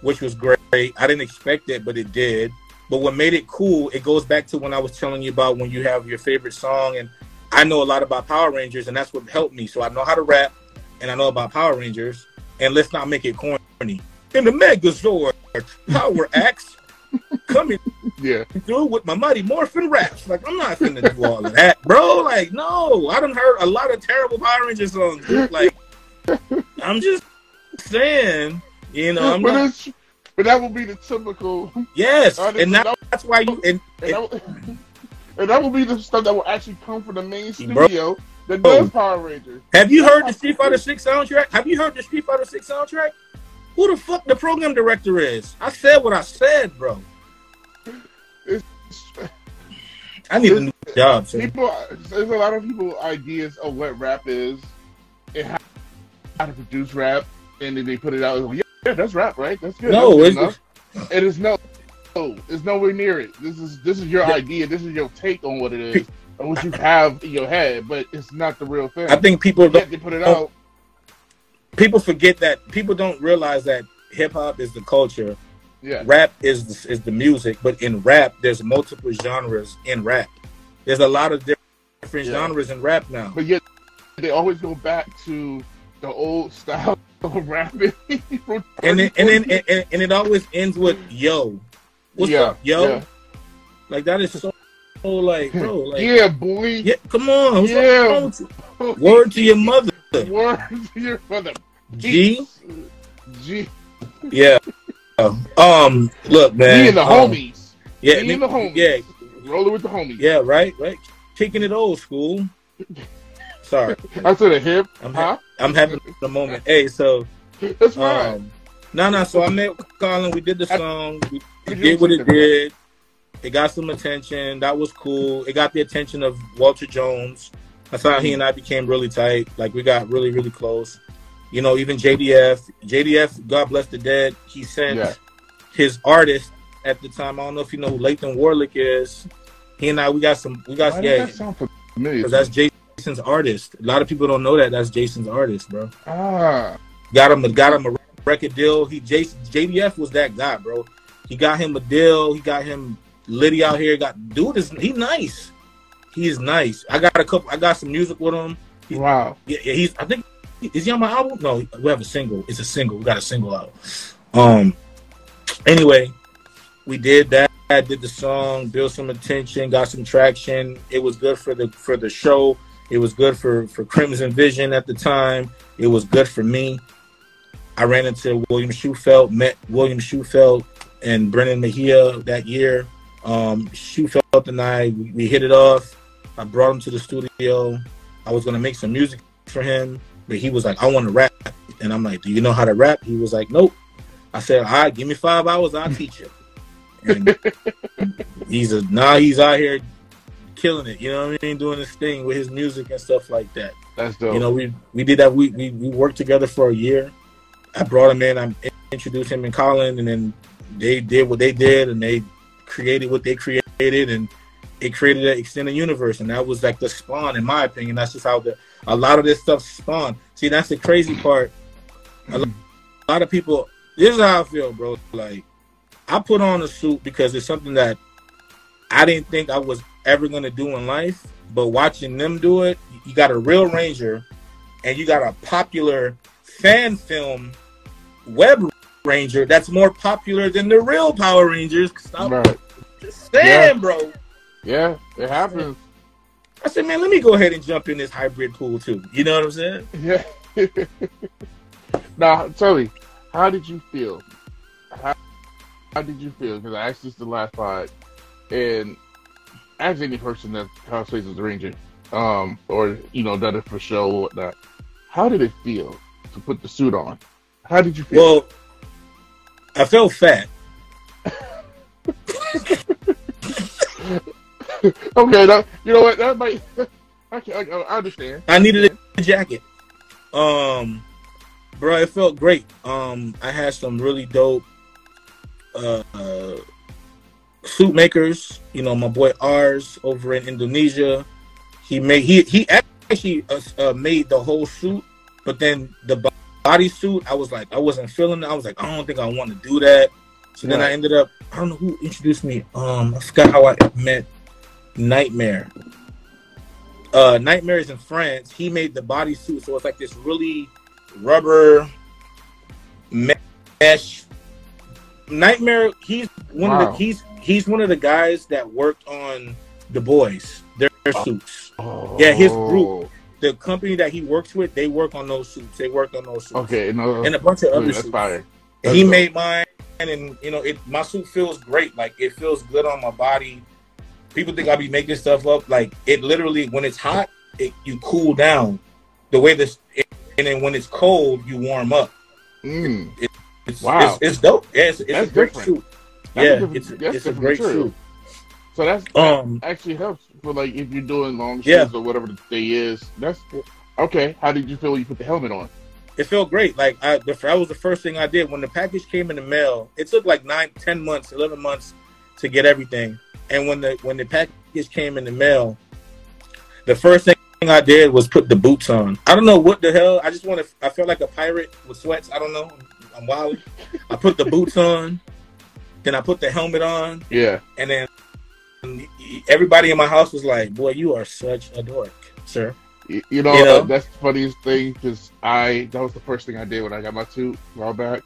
which was great. I didn't expect it, but it did. But what made it cool, it goes back to when I was telling you about when you have your favorite song, and I know a lot about Power Rangers, and that's what helped me. So I know how to rap, and I know about Power Rangers, and let's not make it corny. In the Megazord Power <laughs> Axe, coming Yeah. through with my Mighty Morphin raps. Like, I'm not finna do all of that, bro. Like, no, I done heard a lot of terrible Power Rangers songs. dude. Like, <laughs> I'm just saying, you know, I'm but, not, it's, but that would be the typical. yes, Honestly, and that, that- that's why you and, And that, and that would be the stuff that will actually come from the main Bro. studio that does Power Rangers. Have you heard the Street Fighter Six soundtrack? Have you heard the Street Fighter Six soundtrack? Who the fuck the program director is? I said what I said, bro. I need a new job. People, there's a lot of people ideas of what rap is and how, how to produce rap, and then they put it out. as, Yeah, that's rap, right? That's good. No, that's good it's- It is no, no, it's nowhere near it. This is this is your idea. This is your take on what it is and what you have in your head, but it's not the real thing. I think people don't, Yet they put it out. people forget that people don't realize that hip hop is the culture, Yeah, rap is the, is the music, but in rap there's multiple genres in rap. There's a lot of different Yeah. genres in rap now. but yet they always go back to the old style <laughs> of rapping. And then and then and, and, and it always ends with yo. What's yeah, up, yo? yeah. Like that is so, so like bro, <laughs> like yeah, boy. yeah, come on. Yeah. wrong with you? Word to your mother. <laughs> Word to your mother. G. G. Yeah. Um. Look, man. Me and the um, homies. Yeah. Me and the homies. Yeah. Rolling with the homies. Yeah. Right. Right. Kicking it old school. Sorry, I said a hip. I'm Huh? I'm having a moment. Hey, so That's fine. um, no, no. So I met Colin. We did the song. We Did it did what it did. It got some attention. That was cool. It got the attention of Walter Jones. That's how he and I became really tight. Like we got really, really close. You know, even JDF. JDF, God bless the dead. He sent Yeah. his artist at the time. I don't know if you know who Lathan Warlick is. He and I, we got some. We got Why yeah, that sound familiar? because that's Jason's artist. A lot of people don't know that. That's Jason's artist, bro. ah, Got him, got him a record deal. He Jason JDF was that guy, bro. He got him a deal. He got him Liddy out here. Got dude is he nice. He is nice. I got a couple. I got some music with him. wow. Yeah, yeah, he's. I think is he on my album? No, we have a single. It's a single. We got a single out. Um. Anyway, we did that. I Did the song, built some attention, got some traction. It was good for the for the show. It was good for for Crimson Vision at the time. It was good for me. I ran into William Shewfelt, met William Shewfelt and Brennan Mejia that year. Um, Shewfelt and I, we, we hit it off. I brought him to the studio. I was gonna make some music for him, but he was like, "I want to rap," and I'm like, "Do you know how to rap?" He was like, "Nope." I said, "All right, give me five hours, I'll teach you." And <laughs> he's a now he's out here killing it. You know what I mean? Doing his thing with his music and stuff like that. That's dope. You know, we we did that. We, we we worked together for a year. I brought him in. I introduced him and Colin, and then they did what they did, and they created what they created, and it created an extended universe, and that was like the spawn, in my opinion. That's just how the a lot of this stuff spawned. See, that's the crazy part. A lot of people. This is how I feel, bro. Like I put on a suit because it's something that I didn't think I was ever gonna do in life. But watching them do it, you got a real Ranger, and you got a popular fan film web Ranger that's more popular than the real Power Rangers. Stop Right. saying, Yeah. bro. Yeah, it happens. I said, man, let me go ahead and jump in this hybrid pool too. You know what I'm saying? <laughs> Yeah. now, tell me, how did you feel? How, how did you feel? Because I asked this the last pod, and as any person that cosplays as a ranger, um, or you know, done it for show or whatnot, how did it feel to put the suit on? How did you feel? Well, I felt fat. <laughs> okay, that, you know what? That might. <laughs> I, can, I, I understand. I needed a jacket. Um, bro, it felt great. Um, I had some really dope uh, uh suit makers. You know, my boy Ars over in Indonesia. He made he he actually uh, uh, made the whole suit, but then the body suit, I was like, I wasn't feeling it. I was like, I don't think I want to do that. So then I ended up. I don't know who introduced me. Um, I forgot how I met Nightmare. Uh, Nightmare is in France. He made the body suit, so it's like this really rubber mesh. Nightmare. He's one of the he's he's one of the guys that worked on the boys. Their, their suits. Yeah, his group. The company that he works with, they work on those suits. They work on those suits. Okay, no, And a bunch of other that's suits. He dope. made mine, and you know, it my suit feels great. Like it feels good on my body. People think I be making stuff up. Like it literally, when it's hot, it, you cool down. The way this, and then when it's cold, you warm up. Mm, It's, Wow. it's, it's dope. Yeah, it's, it's a great different. suit. That's yeah, different- it's that's it's a great material. suit. so that's Um, actually helps for like if you're doing long Yeah. or whatever the day is. That's okay. How did you feel when you put the helmet on? it felt great. Like I, the, that was the first thing I did when the package came in the mail. It took like nine, ten months, eleven months to get everything. And when the when the package came in the mail, the first thing I did was put the boots on. I don't know what the hell. I just want to. I felt like a pirate with sweats. I don't know. I'm wild. I put the boots on, then I put the helmet on, Yeah. and then everybody in my house was like, "Boy, you are such a dork, sir." You, you know, You know? uh, that's the funniest thing because I that was the first thing I did when I got my suit a back.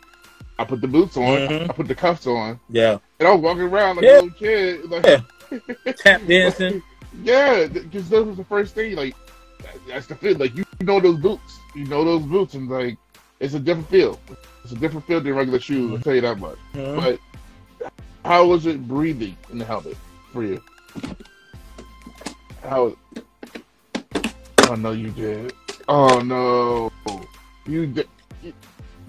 I put the boots on, Mhm. I put the cuffs on, Yeah, and I was walking around like Yeah. a little kid. Like, Yeah. <laughs> tap dancing. yeah, because that was the first thing. Like, that's the feel. Like you know those boots, you know those boots, and like it's a different feel. It's a different feel than regular shoes. I'll tell you that much. Mhm. But how was it breathing in the helmet for you? How? Oh no, you did. Oh no, you did.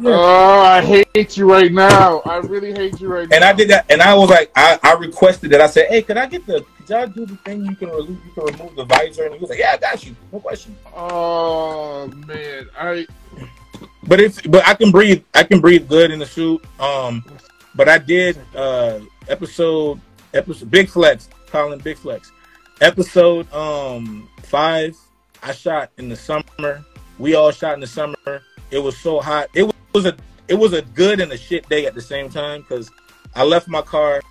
Oh, I hate you right now. I really hate you right now. And I did that, and I was like, I, I requested that. I said, "Hey, could I get the? Could y'all do the thing? You can remove, you can remove the visor." And he was like, "Yeah, I got you, no question." Oh man, I But it's, but I can breathe. I can breathe good in the suit. Um, but I did uh episode episode Big Flex, Colin Big Flex, episode um five. I shot in the summer. We all shot in the summer. It was so hot. It was a it was a good and a shit day at the same time because I left my car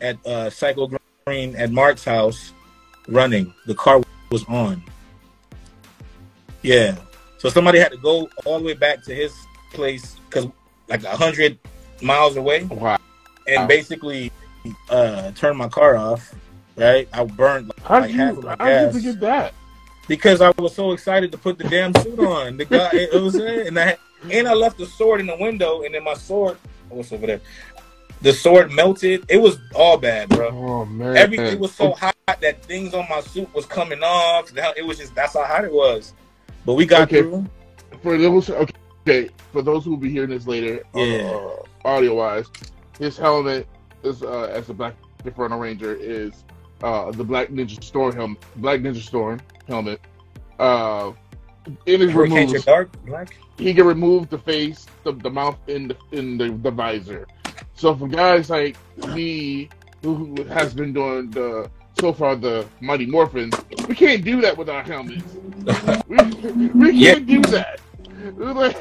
at uh, Psycho Green at Mark's house running. The car was on. Yeah. So somebody had to go all the way back to his place because like a hundred miles away wow. and Wow. basically uh turn my car off. Right, I burned How like did half you? of my How did you gas forget that? because I was so excited to put the damn suit on. The guy, it, was and I and I left the sword in the window, and then my sword, what's over there? The sword melted. It was all bad, bro. Oh man, Everything was so hot that things on my suit was coming off. Now, It was just that's how hot it was. But we got Okay. through. for those okay, okay for those who will be hearing this later Yeah. uh, audio wise his helmet is uh, as a black inferno ranger is uh, the black ninja storm helmet black ninja storm helmet uh it is Hurricane removed dark black. he can remove the face the, the mouth in the in the, the visor so for guys like me who, who has been doing the so far the mighty morphins we can't do that with our helmets <laughs> we, we can't do that. Like-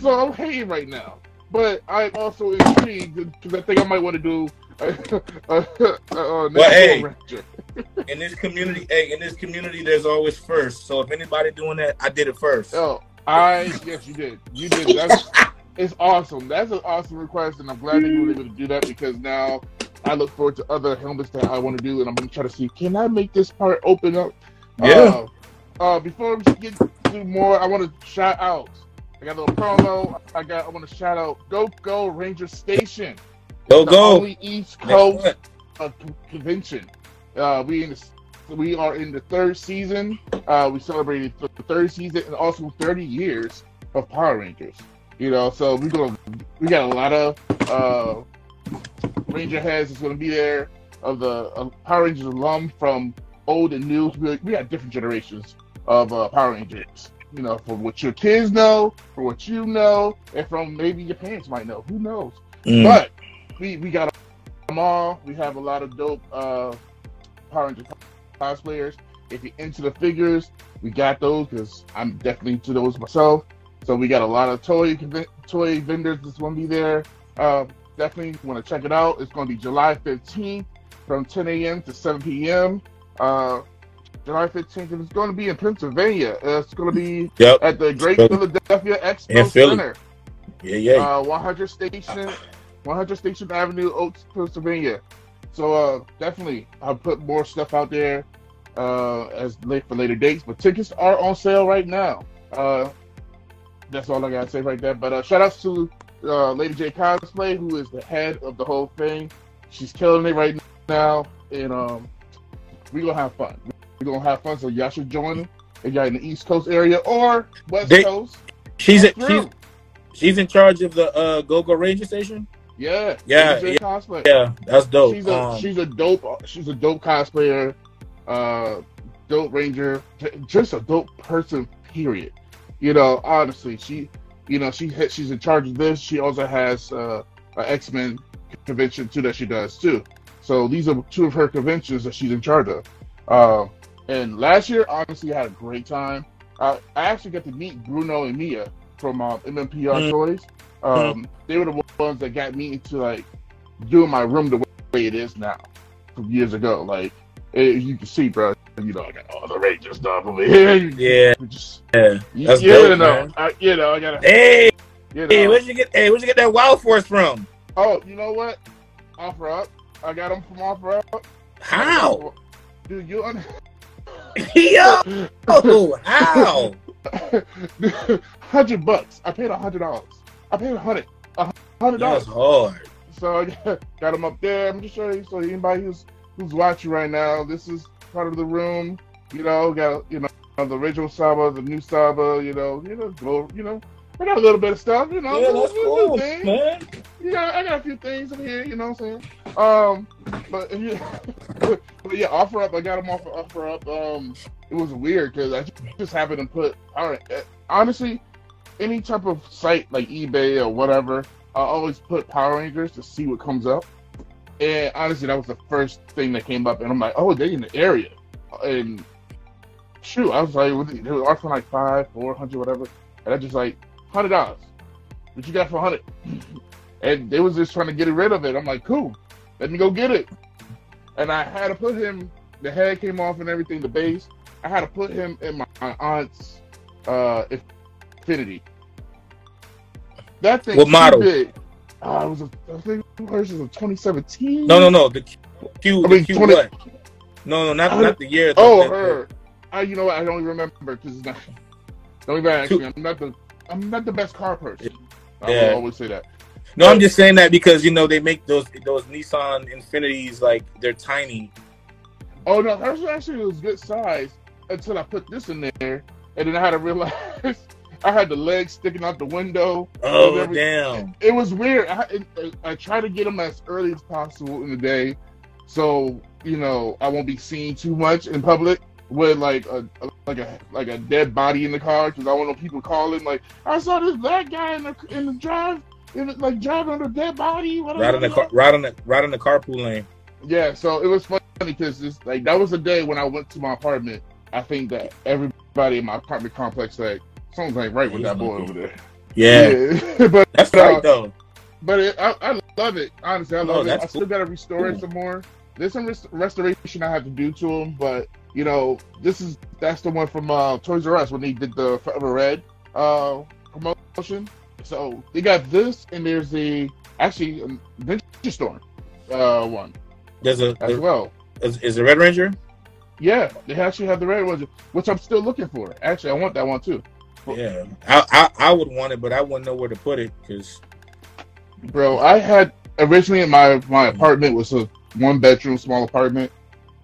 so I'm hating right now. But I'm also intrigued because I think I might want to do a, <laughs> a, a, a, Well, hey. <laughs> In this community, hey, in this community, there's always first. So if anybody doing that, I did it first. Oh, I yes, you did. You did. That's <laughs> it's awesome. That's an awesome request, and I'm glad that you were able to do that because now I look forward to other helmets that I want to do, and I'm gonna try to see can I make this part open up. Yeah. Uh, uh, before we get to more, I want to shout out. I got a little promo. I got. I want to shout out Go Go Ranger Station. Go the go. only East Coast uh, convention. Uh, we in the, we are in the third season. Uh, we celebrated the third season and also 30 years of Power Rangers. You know, so we gonna we got a lot of uh, Ranger heads that's gonna be there of the uh, Power Rangers alum from old and new. We, we got different generations of uh, Power Rangers. You know, from what your kids know, from what you know, and from maybe your parents might know. Who knows? Mm. But we we got them all. We have a lot of dope uh, Power Ranger cosplayers. If you're into the figures, we got those because I'm definitely into those myself. So we got a lot of toy toy vendors that's going to be there. Uh, definitely want to check it out. It's going to be July 15th from 10 a.m. to 7 p.m. Uh, July 15th, and it's going to be in Pennsylvania. Uh, it's going to be Yep. at the Great Philadelphia Expo. Center. Yeah, yeah. Uh, 100 Station, 100 Station Avenue, Oaks, Pennsylvania. So uh, definitely, I'll put more stuff out there uh, as late for later dates. But tickets are on sale right now. Uh, that's all I gotta say right there. But uh, shout outs to uh, Lady J Cosplay, who is the head of the whole thing. She's killing it right now, and um, we gonna have fun. We gonna have fun. So y'all should join if y'all in the East Coast area or West They- Coast. she's Come she's she's in charge of the uh, Go Go Ranger Station. yeah, Yeah, yeah. Cosplay. Yeah, that's dope. she's a Um, she's a dope she's a dope cosplayer, uh, dope ranger, just a dope person. Period. You know, honestly, she, you know, she she's in charge of this. She also has uh, an X Men convention too that she does too. So these are two of her conventions that she's in charge of. Uh, and last year, honestly, I had a great time. I, I actually got to meet Bruno and Mia from uh, MMPR Mm. Toys. Um, They were the ones that got me into like doing my room the way it is now from years ago. Like eh, you can see, bro. You know, I got all the Ranger stuff over here. Yeah. you just yeah. you, That's you dope, know, man. I, you know, I gotta. Hey, You hey, where'd you get? Hey, where'd you get that Wild Force from? oh, you know what? Offer up. I got them from Offer Up. How? Dude, you un- <laughs> Yo, <laughs> how? hundred bucks. I paid a hundred dollars. I paid a hundred. A hundred That's dollars. hard. So <laughs> I got them up there. I'm just showing you. So anybody who's who's watching right now, this is part of the room. You know, got you know the original Saba, the new Saba. You know, you know, go. You know, I got a little bit of stuff. You know, Yeah, that's cool, man. Yeah, I got a few things in here. You know what I'm saying? Um, but yeah, <laughs> but yeah, offer up. I got them off of offer up. Um, it was weird because I just happened to put. All right, eh, honestly, any type of site like eBay or whatever, I always put Power Rangers to see what comes up. And honestly, that was the first thing that came up, and I'm like, oh, they're in the area, and shoot, I was like, they were offering like five, four hundred, whatever, and I just like hundred dollars. What you got for hundred? <clears throat> and they was just trying to get rid of it. I'm like, cool, let me go get it. And I had to put him. The head came off and everything, the base. I had to put him in my, my aunt's uh, Infiniti. That thing What model? big. Uh, it was a, I think hers was a 2017. No, no, no. The Q, I the mean, Q 20 what? No, no, not not the year. Oh, her. I, you know what? I don't even remember because it's not. Don't even actually. I'm not the. I'm not the best car person. I Yeah. always say that. No, I'm just saying that because you know they make those those Nissan Infinitis like they're tiny. Oh no, hers actually was good size until I put this in there, and then I had to realize <laughs> I had the legs sticking out the window. Oh damn! It was weird. I, it, uh, I try to get them as early as possible in the day, so you know I won't be seen too much in public with like a, a- like a like a dead body in the car because I want no people calling like I saw this black guy in the in the drive in the, like driving on a dead body. Right in the car, right on the right on the carpool lane. Yeah, so it was funny because it's like that was the day when I went to my apartment. I think that everybody in my apartment complex like something's like right with that boy over there. Yeah, Yeah. <laughs> but that's uh, right though. but it, I, I love it. Honestly, I love Oh, it. I still cool. gotta restore it some more. there's some rest- restoration I have to do to them, but you know, this is that's the one from uh, Toys R Us when they did the Forever Red uh, promotion. So they got this, and there's the actually Adventure Venture Storm uh, one There's a as well. is, is the Red Ranger? Yeah, they actually have the red Ranger, which I'm still looking for. Actually, I want that one too, Yeah, I, I I would want it, but I wouldn't know where to put it because bro. I had originally in my my apartment was a one bedroom small apartment,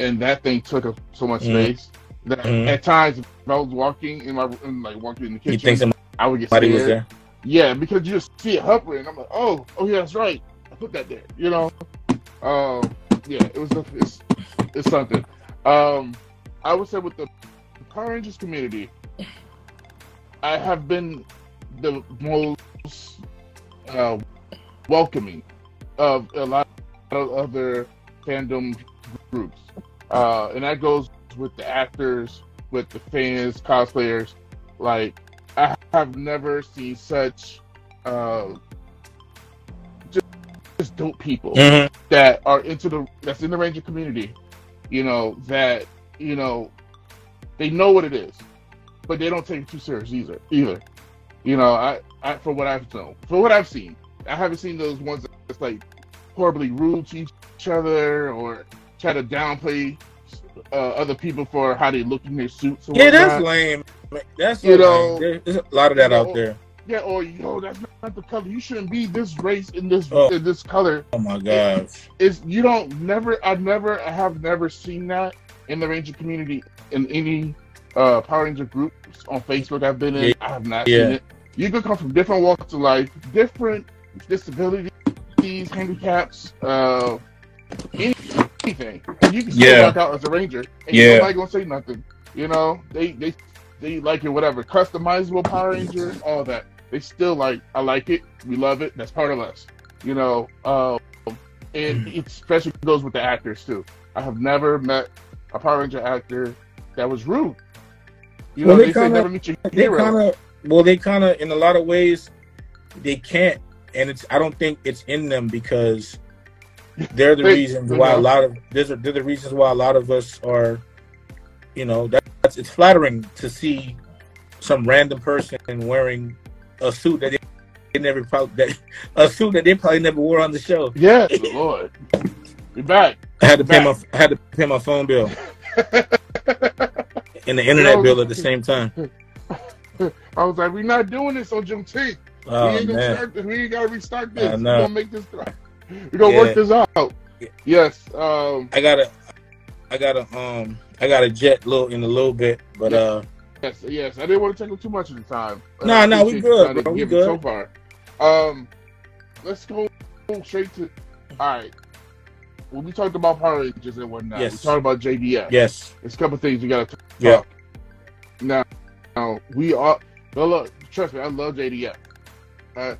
and that thing took up so much Mhm. space that Mhm. at times if I was walking in my in, like walking in the kitchen, I would get somebody scared. was there. Yeah, because you just see it hovering. I'm like, oh, oh yeah, that's right. I put that there. You know. Um. Yeah, it was. A, it's it's something. Um. I would say with the Power Rangers community, I have been the most uh, welcoming of a lot of other fandom groups, uh, and that goes with the actors, with the fans, cosplayers. Like I have never seen such uh, just, just dope people Mhm. that are into the that's in the ranger community. You know that you know they know what it is, but they don't take it too serious either. Either, you know, I, I for what I've known, for what I've seen, I haven't seen those ones that's like horribly rude to each other or try to downplay uh, other people for how they look in their suits. Or Yeah, that's lame. That's You know- lame. There's a lot of that out know- there. Yeah, or yo, that's not the color. You shouldn't be this race in this Oh. in this color. Oh my gosh. Is you don't never. I've never. I have never seen that in the Ranger community in any uh Power Ranger groups on Facebook I've been in. Yeah. I have not Yeah. seen it. You could come from different walks of life, different disabilities, handicaps, uh, any- anything. And you can still Yeah. rock out as a Ranger, and Yeah. nobody gonna say nothing. You know, they they they like it, whatever. Customizable Power Ranger, all that. They still like. I like it. We love it. That's part of us. You know, um, and Mm. it especially goes with the actors too. I have never met a Power Ranger actor that was rude. You know, they they, say kinda- never meet your They hero. kind of well, they kind of in a lot of ways they can't, and it's I don't think it's in them because they're the reasons why a lot of these are they're the reasons why a lot of us are, you know, that's it's flattering to see some random person wearing a suit that they, they never probably that, <laughs> a suit that they probably never wore on the show. Yes, Lord. Be back. I had to pay my I had to pay my phone bill <laughs> and the internet Yo. bill at the same time. I was like, we're not doing this on Juneteenth. Oh we ain't gonna man. start this. We ain't gotta restart this. I We're gonna make this <laughs> we're gonna work this out. Yeah. Yes. Um I gotta, I gotta, um, I gotta jet little in a little bit, but Yeah. uh, yes, yes. I didn't want to take up too much of the time. No, no, we good, the time that bro, we good. So far. Um let's go straight to all right. When we talked about Power Rangers and whatnot, Yes. we talked about JDF. yes, There's a couple things we gotta talk. Yeah. Now, now we are. No, look, trust me, I love JDF. Uh,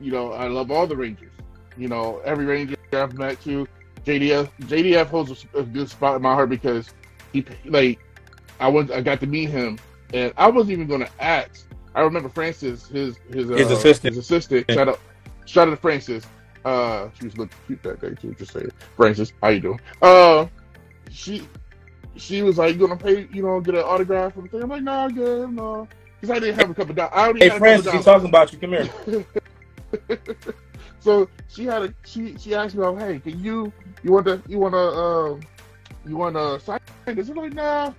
you know, I love all the Rangers. You know, every Ranger I've met too. JDF, JDF holds a, a good spot in my heart because he, like, I was, I got to meet him, and I wasn't even gonna ask. I remember Francis, his his uh, His assistant. his assistant. Shout out, shout out to Francis. Uh, she was looking cute that day too. Just saying, Francis, how you doing? Uh, she she was like, "You gonna pay? You know, get an autograph or anything?" I'm like, "No, good, no," because I didn't have a couple dollars. I already hey had a Francis, couple dollars. talking about you. Come here. <laughs> so she had a she she asked me, oh, "Hey, can you you want to you want to uh, you want to sign this?" I'm like, "Nah,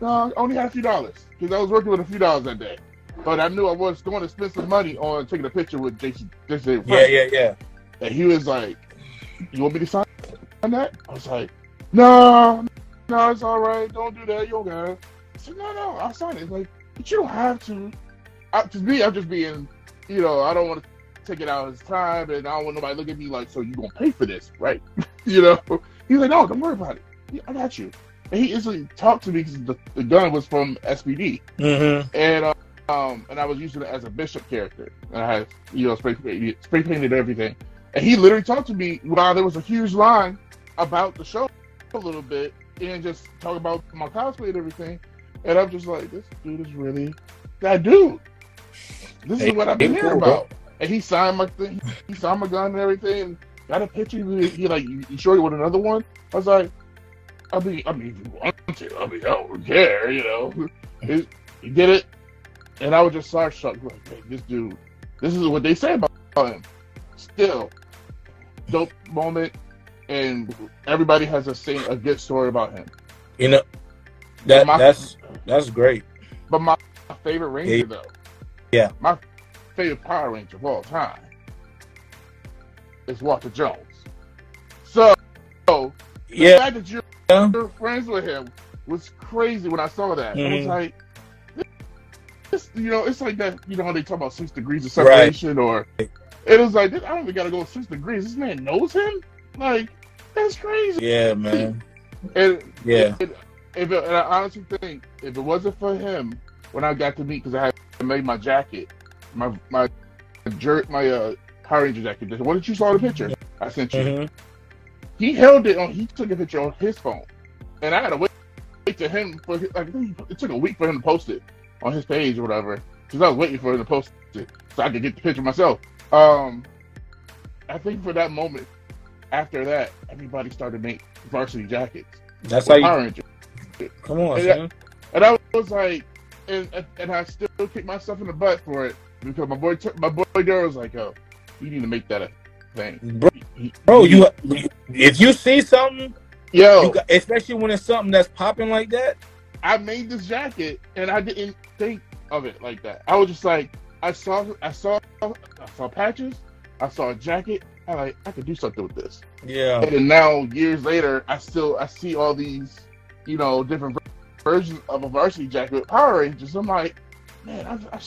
nah, I only had a few dollars because I was working with a few dollars that day." But I knew I was going to spend some money on taking a picture with Jason. Jason Yeah, yeah, yeah. And he was like, "You want me to sign that?" I was like, "No, no, it's all right. Don't do that. You don't. I said, "No, no, I'll sign it." It's like, but you don't have to. I, to me, I'm just being, you know, I don't want to take it out his time, and I don't want nobody look at me like, "So you gonna pay for this, right?" <laughs> you know. He's like, "No, don't worry about it. Yeah, I got you." And he instantly talked to me because the, the gun was from SPD, Mm-hmm. and uh, um, and I was using it as a bishop character, and I had you know spray painted, spray painted everything. And he literally talked to me while there was a huge line about the show a little bit, and just talk about my cosplay and everything. And I'm just like, this dude is really that dude. This is what I've been hearing about. And he signed my thing. He signed my gun and everything. And got a picture. He, he like, you, you sure you want another one? I was like, I mean, I mean, if you want to, I mean, I don't care, you know. <laughs> He, he did it, and I was just starstruck. Like, man, this dude, this is what they say about him. Still, dope moment, and everybody has a same a good story about him. You know, that My- that's that's great. But my favorite Ranger, Yeah. though, Yeah. my favorite Power Ranger of all time is Walter Jones. So, so the Yeah, fact that you're friends with him was crazy when I saw that. I was mm-hmm. like, this, you know, it's like that. You know how they talk about six degrees of Right. separation, or it was like, I don't even got to go six degrees. This man knows him. Like, that's crazy. yeah, man. And Yeah. it- if it, and I honestly think if it wasn't for him, when I got to meet, because I had made my jacket, my my jerk, my uh Power Ranger jacket. What did you saw the picture? I sent you. hmm He held it on. He took a picture on his phone, and I had to wait, wait to him for. Like, it took a week for him to post it on his page or whatever, because I was waiting for him to post it so I could get the picture myself. Um, I think for that moment, after that, everybody started making varsity jackets. That's how Power Ranger. come on, Yeah. son. And I was like, and and I still kick myself in the butt for it because my boy, my boy Daryl was like, "Oh, you need to make that a thing." Bro, He- bro, he- you if you see something, yo, got, especially when it's something that's popping like that. I made this jacket and I didn't think of it like that. I was just like, I saw, I saw, I saw patches, I saw a jacket. I like, I could do something with this. Yeah, And then now, years later, I still, I see all these, you know, different versions of a varsity jacket with Power Rangers. I'm like, man, I, I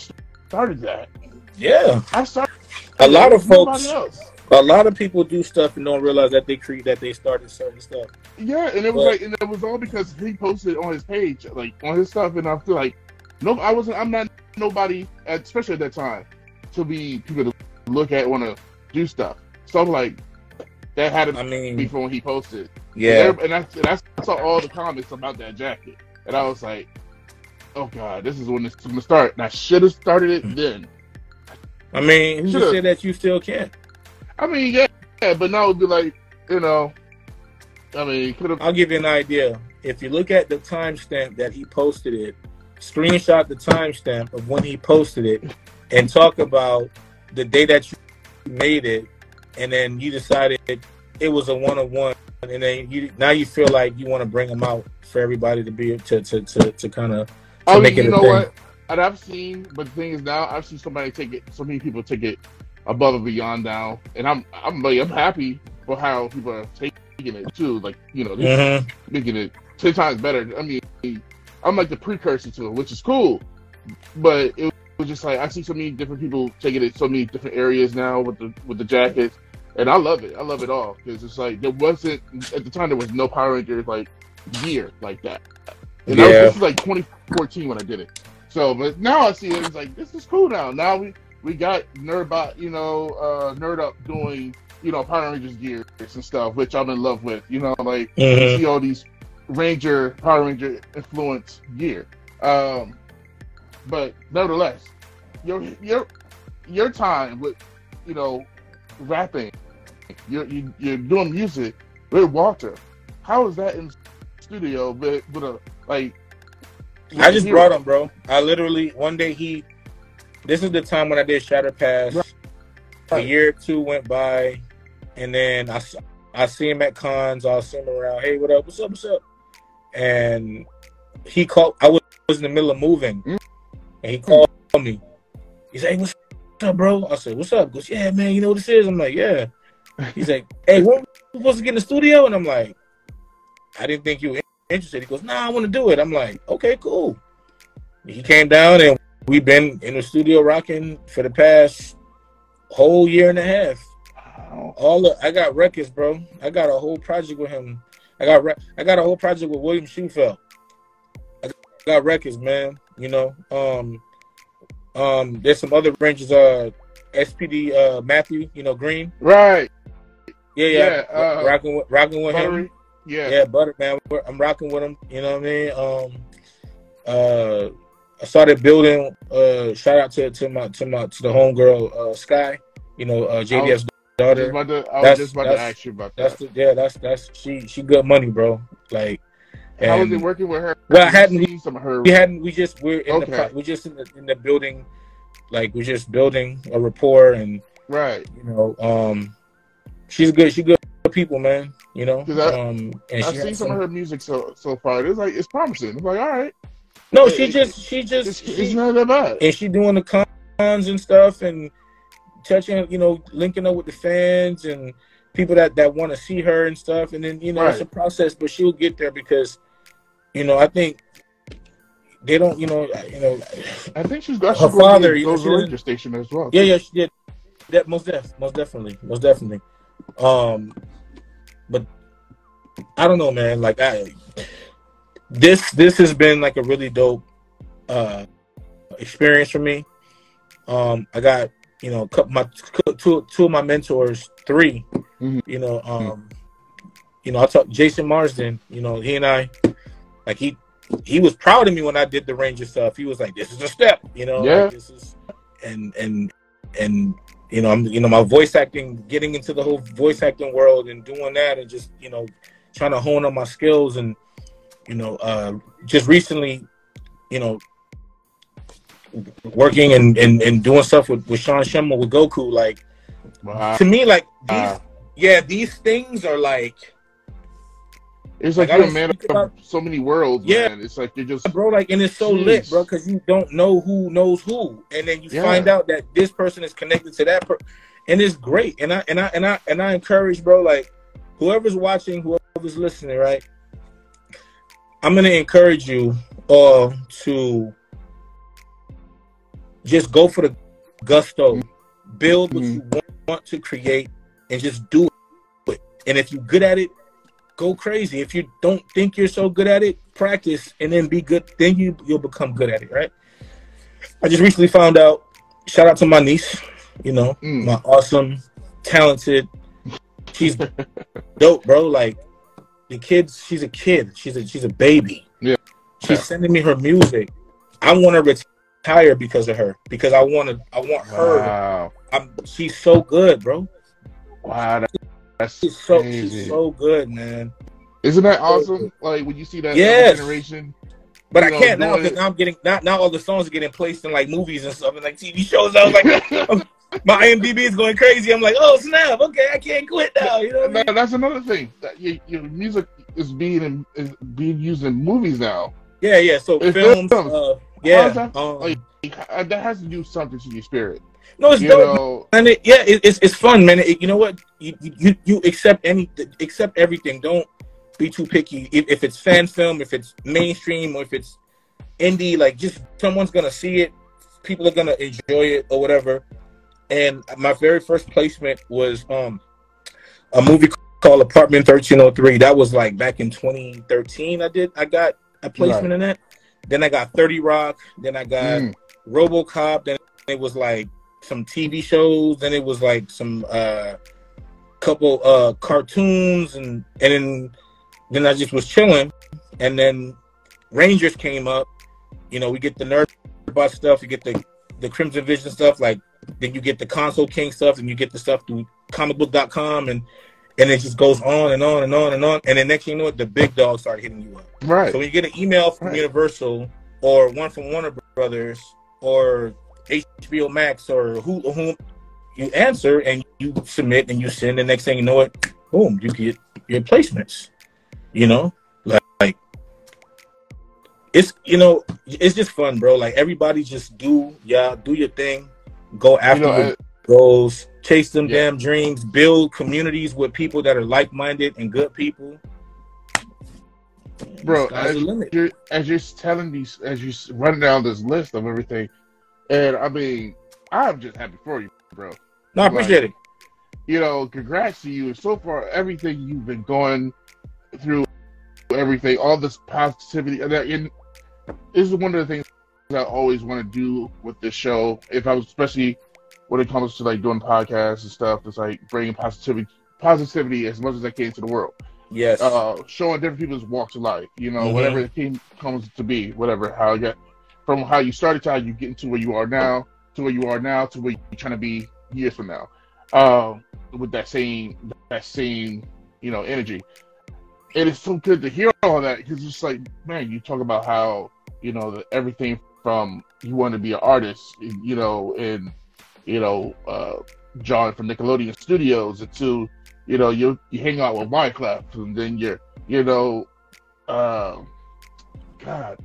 started that. yeah. I started. A lot of that with nobody folks, a lot of people do stuff and don't realize that they create that they started certain stuff. Yeah, and it was But- like, and it was all because he posted on his page, like on his stuff, and I feel like, no, I wasn't, I'm not nobody, especially at that time, to be people to look at, want to do stuff. So I'm like, that had to I be mean, before when he posted. yeah, and, I, and I saw all the comments about that jacket, and I was like, oh god, this is when it's to start. And I should have started it hmm. then. I mean, Should've. say that you still can't? I mean, yeah, yeah but now it'd be like, you know, I mean, could have. I'll give you an idea. If you look at the timestamp that he posted it, screenshot the timestamp of when he posted it, and talk about the day that you made it, and then you decided it was a one on one, and then you now you feel like you want to bring them out for everybody to be to to to, to kind of Oh, make it you know thing. what? And I've seen, but the thing is now I've seen somebody take it. So many people take it above and beyond now, and I'm I'm like I'm happy for how people are taking it too. Like you know, Mhm. making it ten times better. I mean, I'm like the precursor to it, which is cool. But it was just like I see so many different people taking it so many different areas now with the with the jackets, and I love it. I love it all because it's like there wasn't at the time there was no Power Rangers like gear like that. And that was, this is like 2014 when I did it. So, but now I see it. It's like this is cool now. Now we we got Nerdbot, you know, uh, Nerd Up doing you know Power Rangers gear and stuff, which I'm in love with. You know, like you Mhm. see all these Ranger Power Ranger influence gear. Um, but nevertheless, your your your time with you know rapping, you're you, you're doing music with Walter. How is that in studio with, with a like? with I a just hero? brought him, bro. I literally one day he. This is the time when I did Shattered Past. A year or two went by, and then I I see him at cons. I'll see him around. Hey, what up? What's up? What's up? And he called. I was, was in the middle of moving, Mm. and he called me. He's like, "What's up, bro?" I said, "What's up?" He goes, "Yeah, man. You know what this is?" I'm like, "Yeah." He's like, "Hey, when we supposed to get in the studio?" And I'm like, "I didn't think you were interested." He goes, "Nah, I want to do it." I'm like, "Okay, cool." He came down, and we've been in the studio rocking for the past whole year and a half. Wow. All the, I got records, bro. I got a whole project with him. I got I got a whole project with William Shewfelt. I got records, man. You know, um, um, there's some other Rangers. Uh, SPD uh, Matthew, you know Green. Right. Yeah, yeah, Yeah, uh, rocking with rocking with him. Yeah. Yeah, Butter man, I'm rocking with him. You know what I mean? Um, uh, I started building. Uh, shout out to to my to my to the homegirl uh, Skye. You know, uh, JDF's daughter. about to, I was That's- just about to ask you about That's that. the, yeah. That's that's she she good money, bro. Like, How is was it working with her? Well, I hadn't- seen some of her. we hadn't. We just we're in the Okay. pro- we're just in the in the building, like we're just building a rapport, and Right. you know, um, she's good. She good people, man. You know, I- um, and I've seen has some of her music so so far. It's like it's promising. It's like all right, No, it- she it- just she just it's, she, it's not that bad. and she doing the cons and stuff and touching you know linking up with the fans and people that that want to see her and stuff and then you know it's a process but she'll get there because you know i think they don't you know you know I think she's got Her father, to you know, she Ranger didn't- station as well. yeah yeah she did that most def most definitely most definitely um but i don't know man like i this this has been like a really dope uh experience for me um i got you know my two two of my mentors 3 Mhm. you know um you know i talked jason marsden you know he and i like he he was proud of me when i did the ranger stuff he was like this is a step you know Yeah. like, this is and and and you know i'm you know my voice acting getting into the whole voice acting world and doing that and just you know trying to hone on my skills and you know uh just recently you know working and and, and doing stuff with, with Sean Schemmel with Goku like Wow. to me like these Wow. yeah these things are like It's like, Like, you're a man of about- so many worlds, Yeah. man. It's like you're just bro like and it's so lit bro because you don't know who knows who and then you Yeah. find out that this person is connected to that per- and it's great and i and i and i and i encourage bro like whoever's watching whoever's listening right i'm gonna encourage you all to just go for the gusto mm-hmm. build what mm-hmm. you want, want to create and just do it and if you're good at it go crazy. If you don't think you're so good at it, practice and then be good. Then you you'll become good at it, right? I just recently found out. Shout out to my niece. You know, Mm. my awesome, talented. She's <laughs> dope, bro. Like the kids. She's a kid. She's a she's a baby. Yeah. She's sending me her music. I want to retire because of her. Because I want to. I want her. wow, I'm. She's so good, bro. wow. That, that's She's so. crazy. She's so good, man. Isn't that awesome? Like when you see that Yes. generation. But I know, can't now because now I'm getting now, now all the songs are getting placed in like movies and stuff and like TV shows. I was like, <laughs> my IMDb is going crazy. I'm like, oh snap, okay, I can't quit now. You know what I mean? That- that's another thing. That your, your music is being in, is being used in movies now. Yeah, yeah. So It's films, films. uh, yeah. That? Um, Like, Uh, that has to do something to your spirit. No, it's You dope, know, and it, yeah, it, it's it's fun, man. It, you know what? You you you accept any accept everything. Don't be too picky. If, if it's fan film, if it's mainstream, or if it's indie, like just someone's gonna see it. People are gonna enjoy it or whatever. And my very first placement was um a movie called Apartment Thirteen Oh Three. That was like back in 2013. I did. I got a placement in that. Then I got 30 Rock. Then I got mm, RoboCop. Then it was like some TV shows. Then it was like some uh couple uh cartoons and and then then I just was chilling. And then Rangers came up. You know, we get the nerd bot stuff. You get the the Crimson Vision stuff. Like then you get the Console King stuff, and you get the stuff through comicbook.com and and it just goes on and on and on and on. And then next thing you know, it, the big dogs start hitting you up. right. So when you get an email from Right. Universal or one from Warner Brothers or HBO Max or who whom you answer and you submit and you send, the next thing you know it, boom, you get your placements. You know, like, like it's you know it's just fun, bro. Like everybody just do yeah, do your thing, go you after know, your I- goals, chase them Yeah. damn dreams, build communities with people that are like minded and good people. bro, as you're, as you're telling these, as you're running down this list of everything, and I mean, I'm just happy for you, bro. No, I appreciate it. You know, congrats to you. So far, everything you've been going through, everything, all this positivity, and, that, and this is one of the things I always want to do with this show. If I was, especially when it comes to like doing podcasts and stuff, it's like bringing positivity, positivity as much as I can to the world Yes. uh, showing different people's walks of life. You know, Mhm. whatever it came, comes to be, whatever. How you get from how you started to how you get into where you are now to where you are now to where you're trying to be years from now. um, with that same that same you know energy. It is so good to hear all that because it's like, man, you talk about how you know the, everything from you want to be an artist, you know, and you know, uh, John from Nickelodeon Studios, to you know, you you hang out with Minecraft, and then you're you know, uh, God,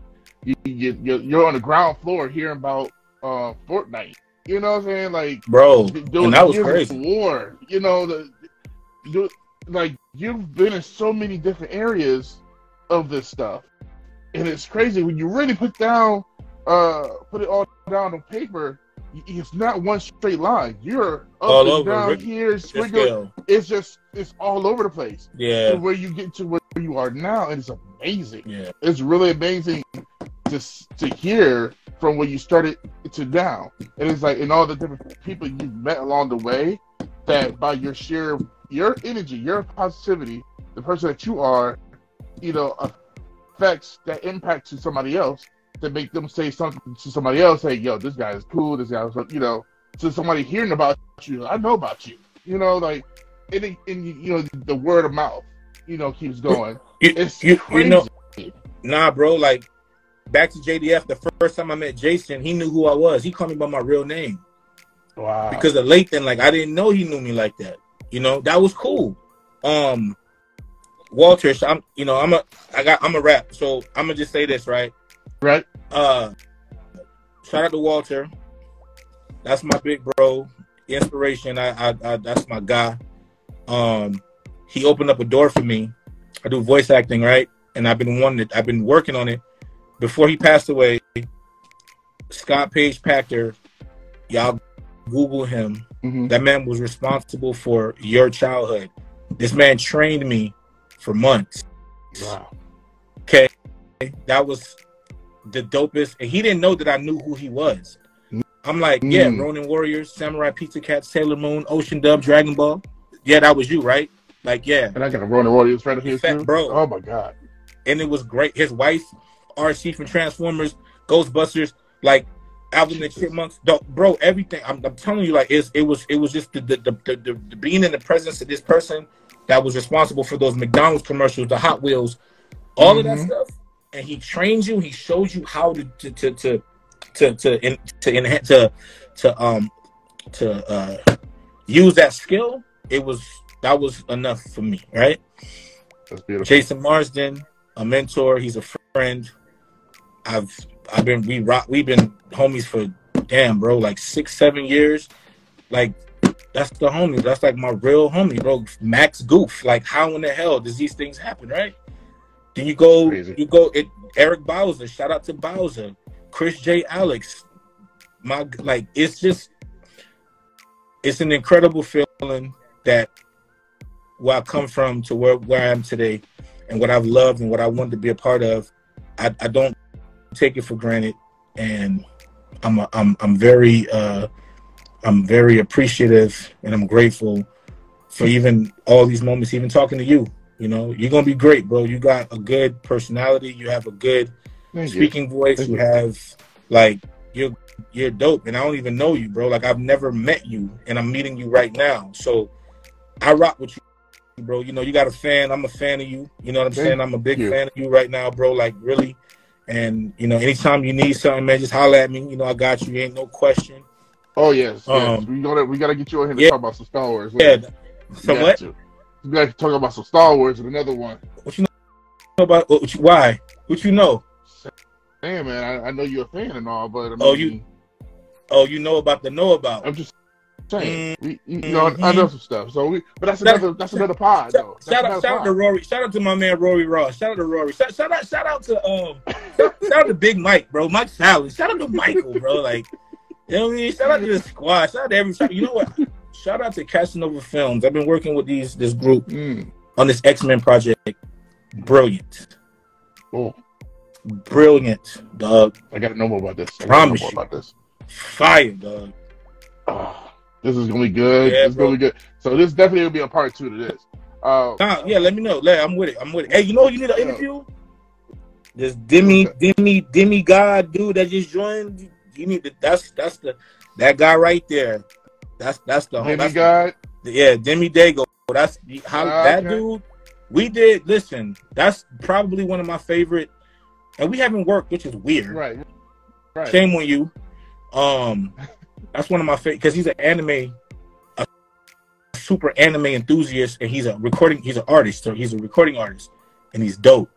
you, you you're on the ground floor hearing about uh Fortnite. You know what I'm saying? Like, bro, doing and that was crazy. War. You know, the, you, like you've been in so many different areas of this stuff, and it's crazy when you really put down, uh, put it all down on paper. It's not one straight line. You're up All and over, down Rick. here, It's just it's all over the place. Yeah, To where you get to where you are now, and it's amazing yeah, it's really amazing to to hear from where you started to now. And it's like, in all the different people you've met along the way, that by your sheer your energy, your positivity, the person that you are, you know, affects that impact to somebody else to make them say something to somebody else. Hey, yo, this guy is cool. This guy is, you know, to somebody hearing about you. I know about you. You know, like, and, it- and you know, the word of mouth, you know, keeps going. you, It's you, crazy. you know, nah, bro. Like back to JDF. The first time I met Jason, he knew who I was. He called me by my real name wow. because of Lathan. Like I didn't know he knew me like that. You know, that was cool. Um, Walter, so I'm, you know, I'm a, I got, I'm a rap. So I'm gonna just say this, right? right. Uh, shout out to Walter. That's my big bro, inspiration. I, I, I that's my guy. Um, he opened up a door for me. I do voice acting, right? And I've been wanting it. I've been working on it. Before he passed away, Scott Page-Pagter, y'all Google him. Mhm. That man was responsible for your childhood. This man trained me for months. Wow. Okay. That was the dopest. And he didn't know that I knew who he was. I'm like, yeah, Mm. Ronin Warriors, Samurai Pizza Cat, Sailor Moon, Ocean Dub, Dragon Ball. Yeah, that was you, right? Like, yeah. And I got a Ronin Warriors right here too. bro. Oh my god. And it was great. His wife, RC from Transformers, Ghostbusters, like Alvin and the Chipmunks, bro, everything. I'm, I'm telling you, like, it's, it was it was just the the, the, the, the being in the presence of this person that was responsible for those McDonald's commercials, the Hot Wheels, all of that Mhm. stuff. And he trains you. He shows you how to to to to to to in, to, to to um to uh use that skill. It was that was enough for me, right? That's beautiful. Jason Marsden, a mentor. He's a friend. I've I've been we rock we've been homies for damn bro like six seven years. Like that's the homie. That's like my real homie, bro. Max Goof. Like how in the hell does these things happen, right? Then you go Crazy. you go it Eric Bauza. Shout out to Bauza. Chris J. Alex. My like it's just it's an incredible feeling that where I come from to where, where I am today and what I've loved and what I wanted to be a part of, I, I don't take it for granted. And I'm, a, I'm, I'm very, uh, I'm very appreciative and I'm grateful for even all these moments, even talking to you. You know, you're gonna be great, bro. You got a good personality. You have a good Thank you. speaking voice. Thank You you. have like you're you're dope, and I don't even know you, bro. Like I've never met you, and I'm meeting you right now. So I rock with you, bro. You know, you got a fan. I'm a fan of you. You know what I'm Thank saying? I'm a big you. fan of you right now, bro. Like really. And you know, anytime you need something, man, just holler at me. You know, I got you. Ain't no question. Oh yes, yes. Um, we gotta we gotta get you on here to yeah. talk about some Star Wars. Yeah. So what? to. We gotta talk about some Star Wars and another one. What you know about? What you, why? What you know? Hey man, I, I know you're a fan and all, but I mean, Oh, you- Oh, you know about the know about. I'm just saying. we, you know, I know some stuff. So we, but that's Shout- another that's another pod though. Shout, That's shout out, shout out to Rory. Shout out to my man Rory Ross. Shout out to Rory. Shout, shout out, shout out to um, shout, shout out to Big Mike, bro. Mike Sally. Shout out to Michael, bro. Like, you know what I mean? Shout out to the squad. Shout out to every. You know what? Shout out to Casanova Films. I've been working with these this group Mm. on this X Men project. Brilliant, Oh, brilliant, dog. I gotta know more about this. I Promise more about this. Fire, dog. Oh, this is gonna be good. Yeah, this is gonna be good. So this definitely will be a part two to this. Uh, Nah, yeah, let me know. Let, I'm with it. I'm with it. Hey, you know you need an interview? This demi demi demi god dude that just joined. You need to. That's that's the that guy right there. That's that's the Demi that's the- God. yeah, Demi Dago. That's how Ah, that okay. dude. We did listen. That's probably one of my favorite, and we haven't worked, which is weird. Right. Right. Shame on you. Um, <laughs> that's one of my favorite because he's an anime, a super anime enthusiast, and he's a recording. He's an artist, so he's a recording artist, and he's dope.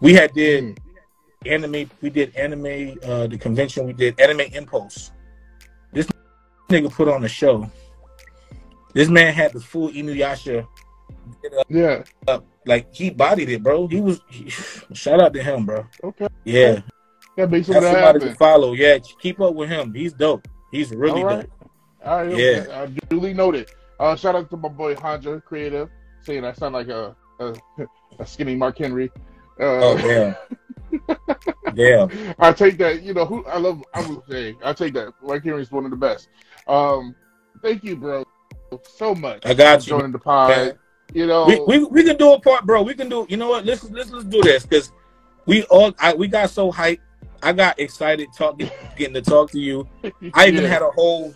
We had did Mm. anime. We did anime. Uh, the convention. We did anime impulse. This nigga put on a show. This man had the full Inuyasha Yeah. like he bodied it, bro. He was he, <sighs> shout out to him, bro. Okay. Yeah, That makes that's something somebody to follow. Yeah, keep up with him. He's dope. He's really All right. dope. All right. Yeah. Okay. Uh, duly noted. Uh, shout out to my boy Hanja Creative, saying I sound like a a, <laughs> a skinny Mark Henry. Uh, Oh damn, <laughs> damn. I take that. You know who I love. I would say I take that. Mark Henry is one of the best. Um, thank you, bro, so much. I got for you. joining the pod. man. You know, We, we we can do a part, bro. We can do. You know what? Let's let's let's do this because we all I, we got so hyped. I got excited talking, getting to talk to you. I even Yeah. had a whole.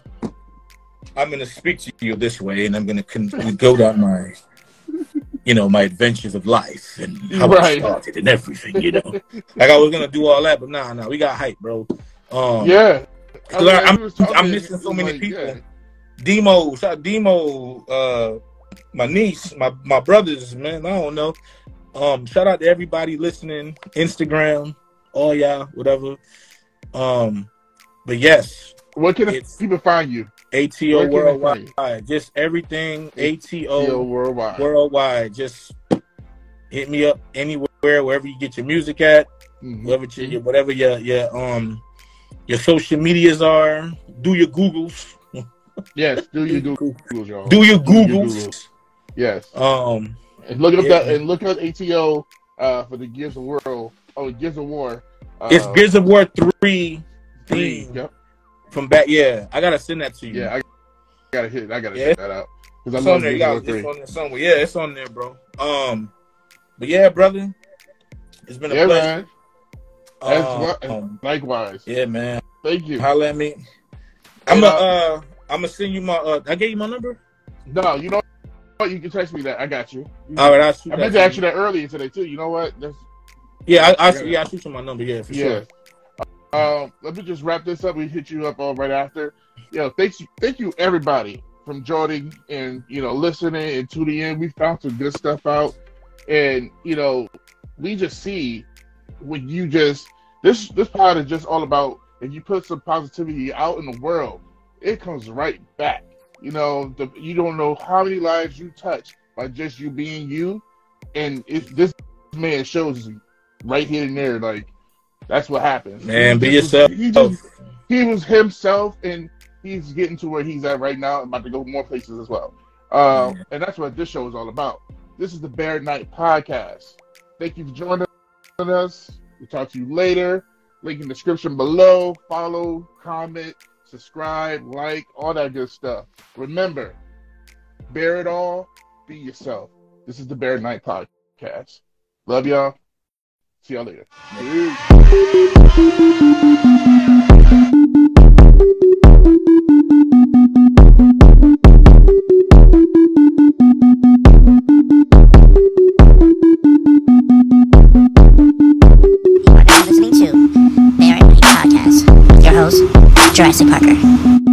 I'm gonna speak to you this way, and I'm gonna con- go down my, you know, my adventures of life and how I started and everything. You know, like I was gonna do all that, but nah, nah, we got hype, bro. Um, yeah. I Cause mean, I- as we was talking, I'm missing so many like, people. yeah. Demo, shout out Demo, uh, my niece, my my brothers, man. I don't know. Um, shout out to everybody listening, Instagram, all y'all, whatever. Um, but yes, What can people find you? ATO Where can they find worldwide, just everything Yo, ATO worldwide. worldwide. Just hit me up anywhere, wherever you get your music at, Mhm. whatever your whatever your your um your social medias are. Do your Googles. Yes, do you do <laughs> Googles, y'all? Do your Do your Googles. yes. Um, And look up Yeah. that and look up ATO uh, for the Gears of World. Oh, Gears of War. Uh, it's Gears of War three three. theme Yep. from back. Yeah, I gotta send that to you. Yeah, I gotta hit. I gotta Yeah. check that out I it's love on there. You got it's on there somewhere. Yeah, it's on there, bro. Um, but yeah, brother, it's been a Yeah, pleasure. man. Um, um, Likewise. yeah, man. Thank you. Holla at me. I'm gonna uh, uh, I'm gonna send you my. Uh, I gave you my number. No, you know what? You can text me that. I got you. All right, I'll shoot I meant to ask you. you that earlier today too. You know what? That's Yeah, I, I, Yeah. yeah, I'll shoot you my number. Yeah, for yeah. sure. Um, let me just wrap this up. We hit you up all right after. Yo, thanks, thank you everybody from joining and you know listening and tuning in. We found some good stuff out, and you know we just see when you just this this pod is just all about if you put some positivity out in the world, it comes right back. You know, the, you don't know how many lives you touch by just you being you, and if this man shows right here and there, like that's what happens. Man, be yourself. He just he was himself, and he's getting to where he's at right now. About to go more places as well. Uh, and that's what this show is all about. This is the Bear Night Podcast. Thank you for joining us. We'll talk to you later. Link in the description below. Follow, comment, subscribe, like, all that good stuff. Remember, bear it all, be yourself. This is the Bear Night Podcast. Love y'all. See y'all later. Jurassic Parker.